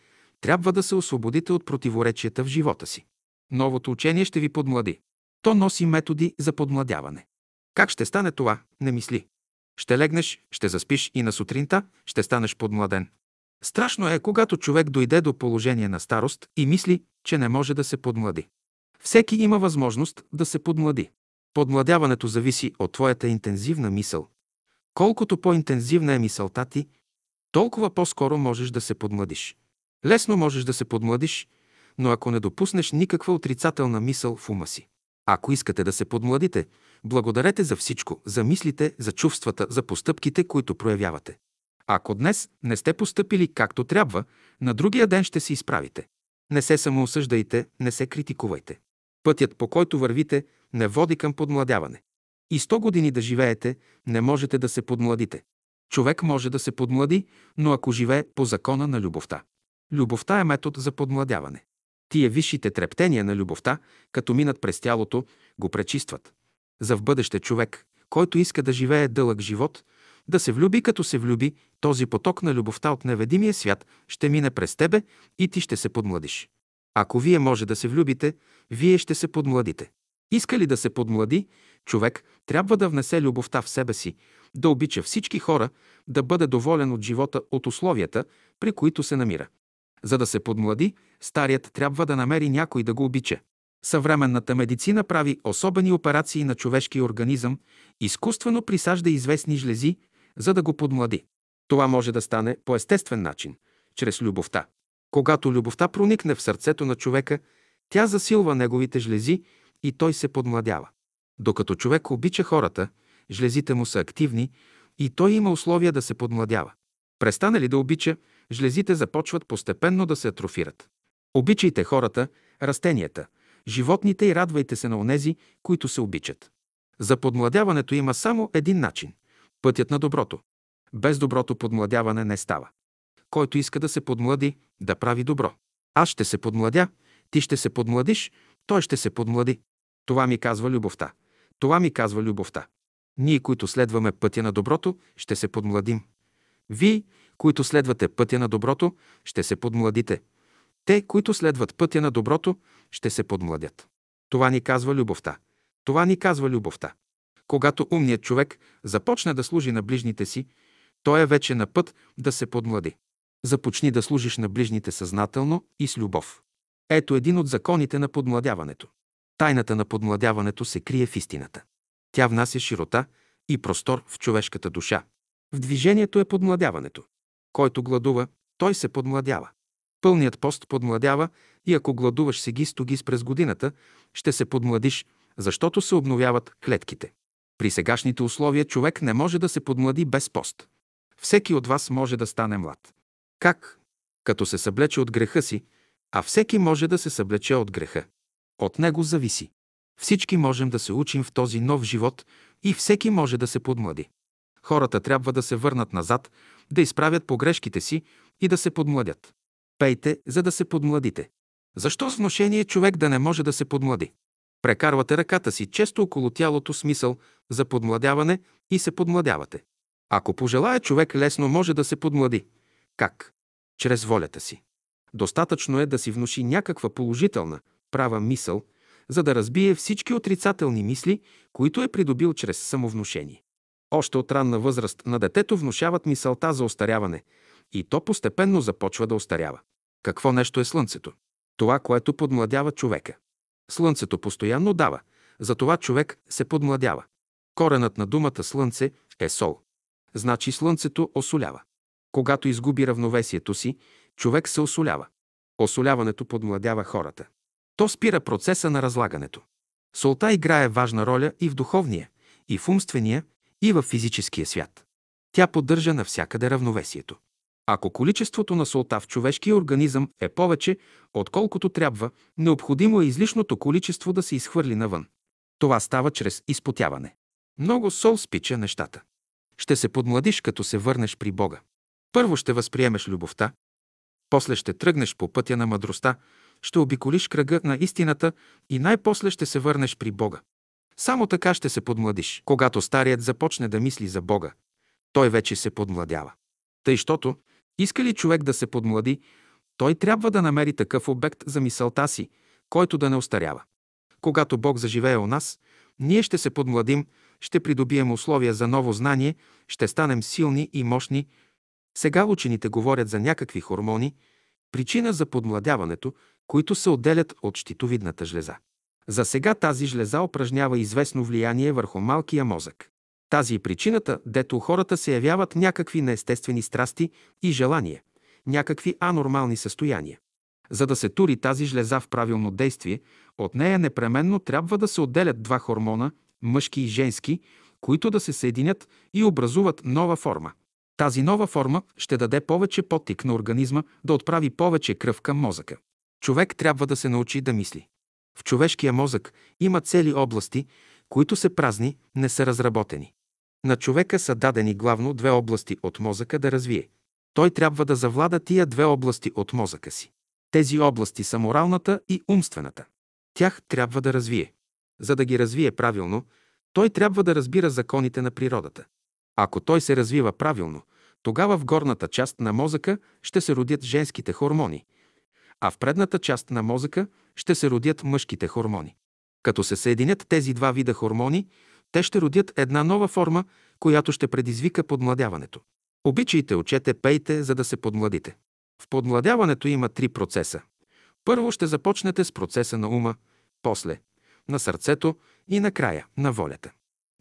трябва да се освободите от противоречията в живота си. Новото учение ще ви подмлади. То носи методи за подмладяване. Как ще стане това? Не мисли. Ще легнеш, ще заспиш и на сутринта ще станеш подмладен. Страшно е, когато човек дойде до положение на старост и мисли, че не може да се подмлади. Всеки има възможност да се подмлади. Подмладяването зависи от твоята интензивна мисъл. Колкото по-интензивна е мисълта ти, толкова по-скоро можеш да се подмладиш. Лесно можеш да се подмладиш, но ако не допуснеш никаква отрицателна мисъл в ума си. Ако искате да се подмладите, благодарете за всичко, за мислите, за чувствата, за постъпките, които проявявате. Ако днес не сте постъпили както трябва, на другия ден ще се изправите. Не се самоосъждайте, не се критикувайте. Пътят, по който вървите, не води към подмладяване. И сто години да живеете, не можете да се подмладите. Човек може да се подмлади, но ако живее по закона на любовта. Любовта е метод за подмладяване. Тия висшите трептения на любовта, като минат през тялото, го пречистват. За в бъдеще човек, който иска да живее дълъг живот, да се влюби като се влюби, този поток на любовта от неведимия свят ще мине през тебе и ти ще се подмладиш. Ако вие може да се влюбите, вие ще се подмладите. Иска ли да се подмлади, човек трябва да внесе любовта в себе си, да обича всички хора, да бъде доволен от живота, от условията, при които се намира. За да се подмлади, старият трябва да намери някой да го обича. Съвременната медицина прави особени операции на човешкия организъм, изкуствено присажда известни жлези, за да го подмлади. Това може да стане по естествен начин, чрез любовта. Когато любовта проникне в сърцето на човека, тя засилва неговите жлези и той се подмладява. Докато човек обича хората, жлезите му са активни и той има условия да се подмладява. Престане ли да обича, жлезите започват постепенно да се атрофират. Обичайте хората, растенията, животните и радвайте се на онези, които се обичат. За подмладяването има само един начин – пътят на доброто. Без доброто подмладяване не става. Който иска да се подмлади, да прави добро. Аз ще се подмладя, ти ще се подмладиш, той ще се подмлади. Това ми казва любовта. Това ми казва любовта. Ние, които следваме пътя на доброто, ще се подмладим. Вие, които следвате пътя на доброто, ще се подмладите. Те, които следват пътя на доброто, ще се подмладят. Това ни казва любовта. Това ни казва любовта. Когато умният човек започне да служи на ближните си, той е вече на път да се подмлади. Започни да служиш на ближните съзнателно и с любов. Ето един от законите на подмладяването. Тайната на подмладяването се крие в истината. Тя внася широта и простор в човешката душа. В движението е подмладяването. Който гладува, той се подмладява. Пълният пост подмладява и ако гладуваш сегис-тогис през годината, ще се подмладиш, защото се обновяват клетките. При сегашните условия човек не може да се подмлади без пост. Всеки от вас може да стане млад. Как? Като се съблече от греха си, а всеки може да се съблече от греха. От него зависи. Всички можем да се учим в този нов живот и всеки може да се подмлади. Хората трябва да се върнат назад, да изправят погрешките си и да се подмладят. Пейте, за да се подмладите. Защо с вношение човек да не може да се подмлади? Прекарвате ръката си често около тялото смисъл за подмладяване и се подмладявате. Ако пожелая човек лесно може да се подмлади. Как? Чрез волята си. Достатъчно е да си внуши някаква положителна, права мисъл, за да разбие всички отрицателни мисли, които е придобил чрез самовнушение. Още от ранна възраст на детето внушават мисълта за остаряване и то постепенно започва да остарява. Какво нещо е Слънцето? Това, което подмладява човека. Слънцето постоянно дава, затова човек се подмладява. Коренът на думата Слънце е сол. Значи Слънцето осолява. Когато изгуби равновесието си, човек се осолява. Осоляването подмладява хората. То спира процеса на разлагането. Солта играе важна роля и в духовния, и в умствения, и в физическия свят. Тя поддържа навсякъде равновесието. Ако количеството на солта в човешкия организъм е повече, отколкото трябва, необходимо е излишното количество да се изхвърли навън. Това става чрез изпотяване. Много сол спича нещата. Ще се подмладиш, като се върнеш при Бога. Първо ще възприемеш любовта, после ще тръгнеш по пътя на мъдростта, ще обиколиш кръга на истината и най-после ще се върнеш при Бога. Само така ще се подмладиш. Когато старият започне да мисли за Бога, той вече се подмладява. Тъй, щото, иска ли човек да се подмлади, той трябва да намери такъв обект за мисълта си, който да не остарява. Когато Бог заживее у нас, ние ще се подмладим, ще придобием условия за ново знание, ще станем силни и мощни. Сега учените говорят за някакви хормони, причина за подмладяването, които се отделят от щитовидната жлеза. За сега тази жлеза упражнява известно влияние върху малкия мозък. Тази е причината, дето хората се явяват някакви неестествени страсти и желания, някакви анормални състояния. За да се тури тази жлеза в правилно действие, от нея непременно трябва да се отделят два хормона, мъжки и женски, които да се съединят и образуват нова форма. Тази нова форма ще даде повече потик на организма да отправи повече кръв към мозъка. Човек трябва да се научи да мисли. В човешкия мозък има цели области, които са празни, не са разработени. На човека са дадени главно две области от мозъка да развие. Той трябва да завлада тия две области от мозъка си. Тези области са моралната и умствената. Тях трябва да развие. За да ги развие правилно, той трябва да разбира законите на природата. Ако той се развива правилно, тогава в горната част на мозъка ще се родят женските хормони, а в предната част на мозъка ще се родят мъжките хормони. Като се съединят тези два вида хормони, те ще родят една нова форма, която ще предизвика подмладяването. Обичайте, учете, пейте, за да се подмладите. В подмладяването има три процеса. Първо ще започнете с процеса на ума, после на сърцето и накрая на волята.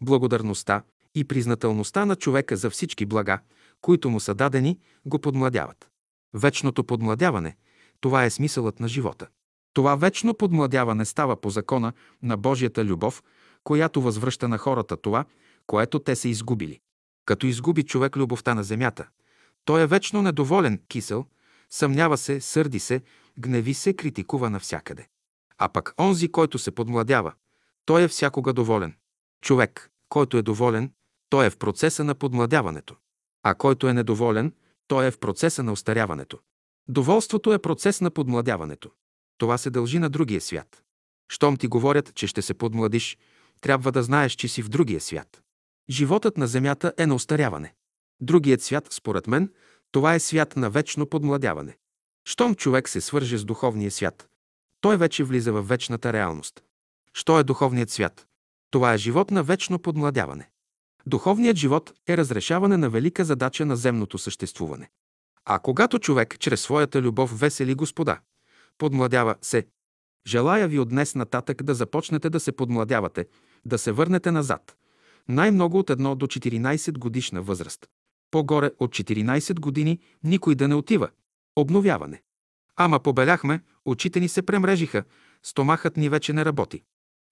Благодарността и признателността на човека за всички блага, които му са дадени, го подмладяват. Вечното подмладяване – това е смисълът на живота. Това вечно подмладяване става по закона на Божията любов, която възвръща на хората това, което те са изгубили. Като изгуби човек любовта на земята, той е вечно недоволен, кисел, съмнява се, сърди се, гневи се, критикува навсякъде. А пък онзи, който се подмладява, той е всякога доволен. Човек, който е доволен, той е в процеса на подмладяването. А който е недоволен, той е в процеса на остаряването. Доволството е процес на подмладяването. Това се дължи на другия свят. Щом ти говорят, че ще се подмладиш, трябва да знаеш, че си в другия свят. Животът на Земята е на остаряване. Другият свят, според мен, това е свят на вечно подмладяване. Щом човек се свърже с духовния свят, той вече влиза в вечната реалност. Що е духовният свят? Това е живот на вечно подмладяване. Духовният живот е разрешаване на велика задача на земното съществуване. А когато човек чрез своята любов весели Господа, подмладява се. Желая ви от днес нататък да започнете да се подмладявате, да се върнете назад. Най-много от 1 до 14 годишна възраст. По-горе от 14 години никой да не отива. Обновяване. Ама побеляхме, очите ни се премрежиха, стомахът ни вече не работи.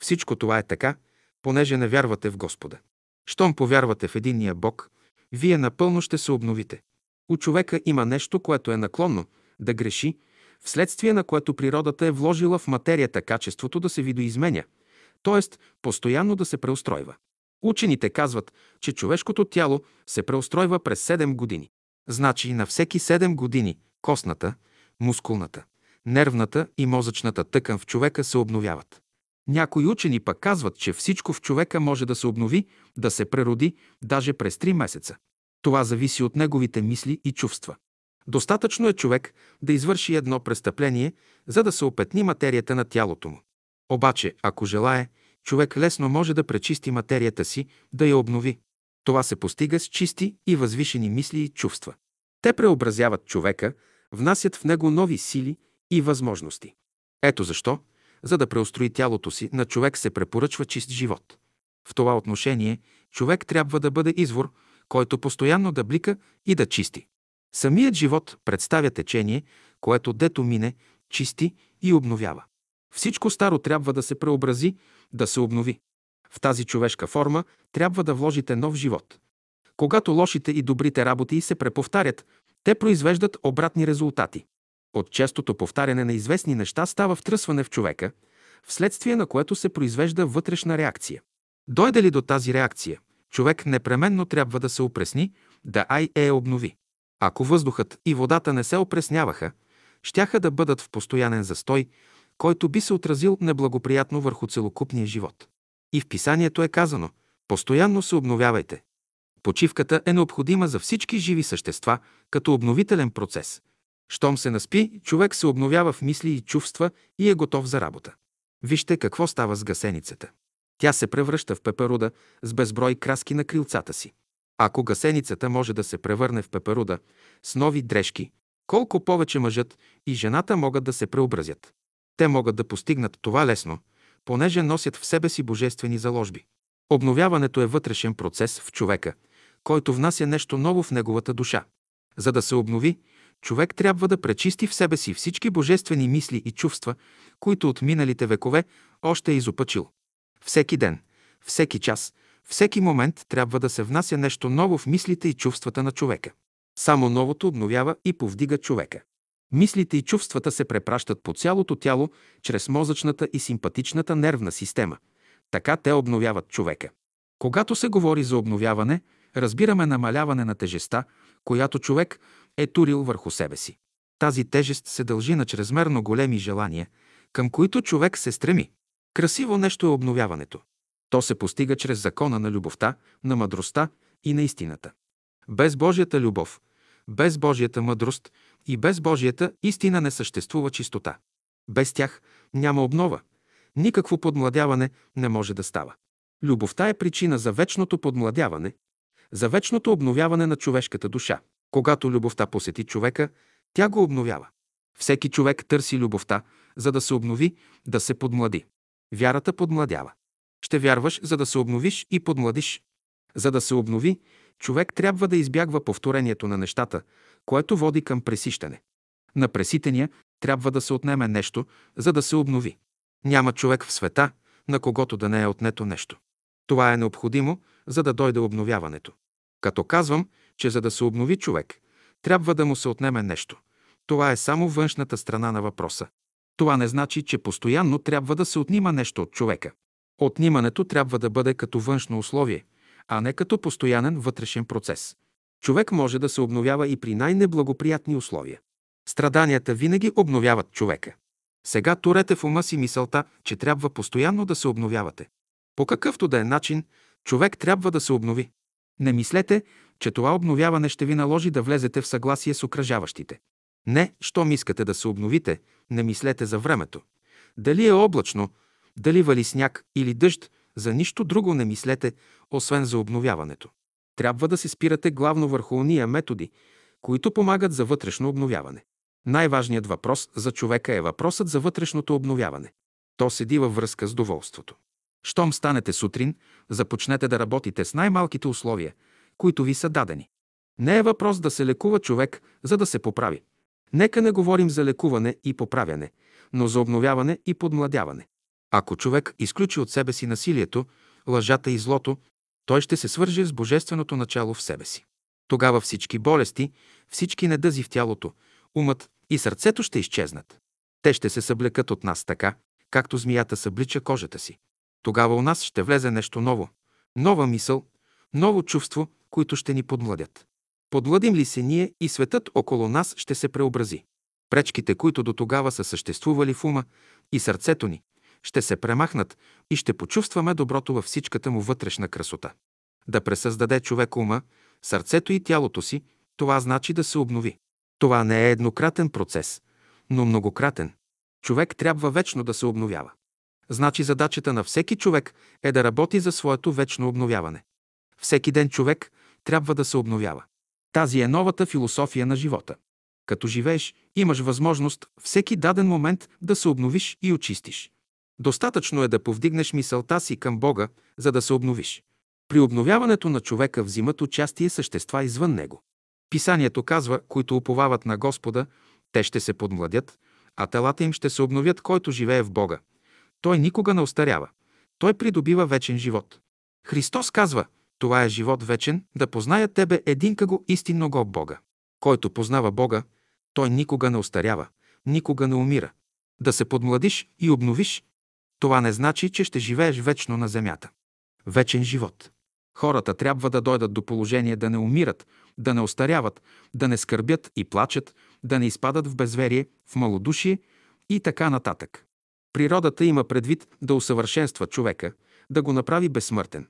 Всичко това е така, понеже не вярвате в Господа. Щом повярвате в единния Бог, вие напълно ще се обновите. У човека има нещо, което е наклонно да греши, вследствие на което природата е вложила в материята качеството да се видоизменя, т.е. постоянно да се преустройва. Учените казват, че човешкото тяло се преустройва през 7 години. Значи на всеки 7 години костната, мускулната, нервната и мозъчната тъкан в човека се обновяват. Някои учени пък казват, че всичко в човека може да се обнови, да се прероди, даже през 3 месеца. Това зависи от неговите мисли и чувства. Достатъчно е човек да извърши едно престъпление, за да се опетни материята на тялото му. Обаче, ако желае, човек лесно може да пречисти материята си, да я обнови. Това се постига с чисти и възвишени мисли и чувства. Те преобразяват човека, внасят в него нови сили и възможности. Ето защо, за да преустрои тялото си, на човек се препоръчва чист живот. В това отношение човек трябва да бъде извор, който постоянно да блика и да чисти. Самият живот представя течение, което дето мине, чисти и обновява. Всичко старо трябва да се преобрази, да се обнови. В тази човешка форма трябва да вложите нов живот. Когато лошите и добрите работи се преповтарят, те произвеждат обратни резултати. От честото повтаряне на известни неща става втръсване в човека, вследствие на което се произвежда вътрешна реакция. Дойде ли до тази реакция, човек непременно трябва да се опресни, да ай е обнови. Ако въздухът и водата не се опресняваха, щяха да бъдат в постоянен застой, който би се отразил неблагоприятно върху целокупния живот. И в писанието е казано «Постоянно се обновявайте». Почивката е необходима за всички живи същества като обновителен процес. Щом се наспи, човек се обновява в мисли и чувства и е готов за работа. Вижте какво става с гасеницата. Тя се превръща в пеперуда с безброй краски на крилцата си. Ако гасеницата може да се превърне в пеперуда с нови дрежки, колко повече мъжът и жената могат да се преобразят. Те могат да постигнат това лесно, понеже носят в себе си божествени заложби. Обновяването е вътрешен процес в човека, който внася нещо ново в неговата душа. За да се обнови, човек трябва да пречисти в себе си всички божествени мисли и чувства, които от миналите векове още е изопачил. Всеки ден, всеки час, всеки момент трябва да се внася нещо ново в мислите и чувствата на човека. Само новото обновява и повдига човека. Мислите и чувствата се препращат по цялото тяло чрез мозъчната и симпатичната нервна система. Така те обновяват човека. Когато се говори за обновяване, разбираме намаляване на тежеста, която човек е турил върху себе си. Тази тежест се дължи на чрезмерно големи желания, към които човек се стреми. Красиво нещо е обновяването. То се постига чрез закона на любовта, на мъдростта и на истината. Без Божията любов, без Божията мъдрост и без Божията истина не съществува чистота. Без тях няма обнова. Никакво подмладяване не може да става. Любовта е причина за вечното подмладяване, за вечното обновяване на човешката душа. Когато любовта посети човека, тя го обновява. Всеки човек търси любовта, за да се обнови, да се подмлади. Вярата подмладява. Ще вярваш, за да се обновиш и подмладиш. За да се обнови, човек трябва да избягва повторението на нещата, което води към пресищане. На преситения трябва да се отнеме нещо, за да се обнови. Няма човек в света, на когото да не е отнето нещо. Това е необходимо, за да дойде обновяването. Като казвам, че за да се обнови човек, трябва да му се отнеме нещо. Това е само външната страна на въпроса. Това не значи, че постоянно трябва да се отнима нещо от човека. Отнимането трябва да бъде като външно условие, а не като постоянен вътрешен процес. Човек може да се обновява и при най-неблагоприятни условия. Страданията винаги обновяват човека. Сега турете в ума си мисълта, че трябва постоянно да се обновявате. По какъвто да е начин, човек трябва да се обнови. Не мислете, че това обновяване ще ви наложи да влезете в съгласие с окръжаващите. Не, щом искате да се обновите, не мислете за времето. Дали е облачно, дали вали сняг или дъжд, за нищо друго не мислете, освен за обновяването. Трябва да се спирате главно върху уния методи, които помагат за вътрешно обновяване. Най-важният въпрос за човека е въпросът за вътрешното обновяване. То седи във връзка с доволството. Щом станете сутрин, започнете да работите с най-малките условия, които ви са дадени. Не е въпрос да се лекува човек, за да се поправи. Нека не говорим за лекуване и поправяне, но за обновяване и подмладяване. Ако човек изключи от себе си насилието, лъжата и злото, той ще се свърже с божественото начало в себе си. Тогава всички болести, всички недъзи в тялото, умът и сърцето ще изчезнат. Те ще се съблекат от нас така, както змията съблича кожата си. Тогава у нас ще влезе нещо ново, нова мисъл, ново чувство, които ще ни подмладят. Подмладим ли се ние и светът около нас ще се преобрази. Пречките, които до тогава са съществували в ума и сърцето ни, ще се премахнат и ще почувстваме доброто във всичката му вътрешна красота. Да пресъздаде човек ума, сърцето и тялото си, това значи да се обнови. Това не е еднократен процес, но многократен. Човек трябва вечно да се обновява. Значи задачата на всеки човек е да работи за своето вечно обновяване. Всеки ден човек трябва да се обновява. Тази е новата философия на живота. Като живееш, имаш възможност всеки даден момент да се обновиш и очистиш. Достатъчно е да повдигнеш мисълта си към Бога, за да се обновиш. При обновяването на човека взимат участие същества извън него. Писанието казва, които уповават на Господа, те ще се подмладят, а телата им ще се обновят, който живее в Бога. Той никога не остарява. Той придобива вечен живот. Христос казва, това е живот вечен, да позная Тебе един го истинно го Бога. Който познава Бога, той никога не остарява, никога не умира. Да се подмладиш и обновиш, това не значи, че ще живееш вечно на земята. Вечен живот. Хората трябва да дойдат до положение да не умират, да не остаряват, да не скърбят и плачат, да не изпадат в безверие, в малодушие и така нататък. Природата има предвид да усъвършенства човека, да го направи безсмъртен.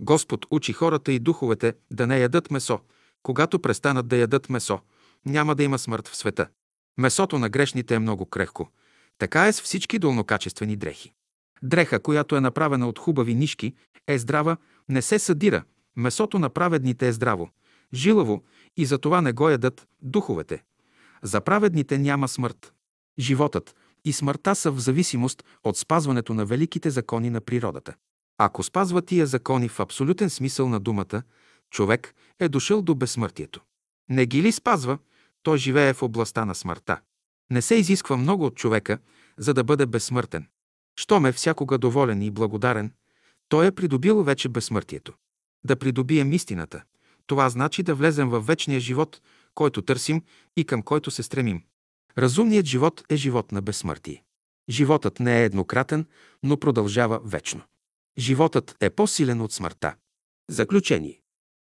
Господ учи хората и духовете да не ядат месо. Когато престанат да ядат месо, няма да има смърт в света. Месото на грешните е много крехко. Така е с всички долнокачествени дрехи. Дреха, която е направена от хубави нишки, е здрава, не се съдира. Месото на праведните е здраво, жилаво и за това не го ядат духовете. За праведните няма смърт. Животът и смъртта са в зависимост от спазването на великите закони на природата. Ако спазва тия закони в абсолютен смисъл на думата, човек е дошъл до безсмъртието. Не ги ли спазва, той живее в областта на смъртта. Не се изисква много от човека, за да бъде безсмъртен. Щом е всякога доволен и благодарен, той е придобил вече безсмъртието. Да придобием истината, това значи да влезем в вечния живот, който търсим и към който се стремим. Разумният живот е живот на безсмъртие. Животът не е еднократен, но продължава вечно. Животът е по-силен от смъртта. Заключение.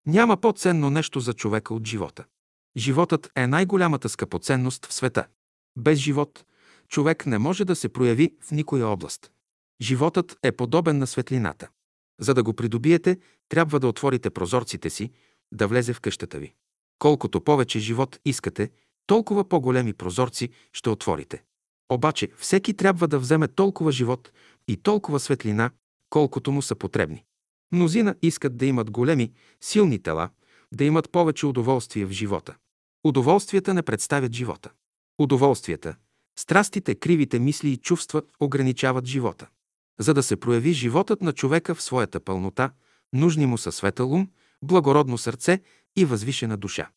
Няма по-ценно нещо за човека от живота. Животът е най-голямата скъпоценност в света. Без живот човек не може да се прояви в никоя област. Животът е подобен на светлината. За да го придобиете, трябва да отворите прозорците си, да влезе в къщата ви. Колкото повече живот искате, толкова по-големи прозорци ще отворите. Обаче всеки трябва да вземе толкова живот и толкова светлина, колкото му са потребни. Мнозина искат да имат големи, силни тела, да имат повече удоволствие в живота. Удоволствията не представят живота. Удоволствията, страстите, кривите мисли и чувства ограничават живота. За да се прояви животът на човека в своята пълнота, нужни му са светъл ум, благородно сърце и възвишена душа.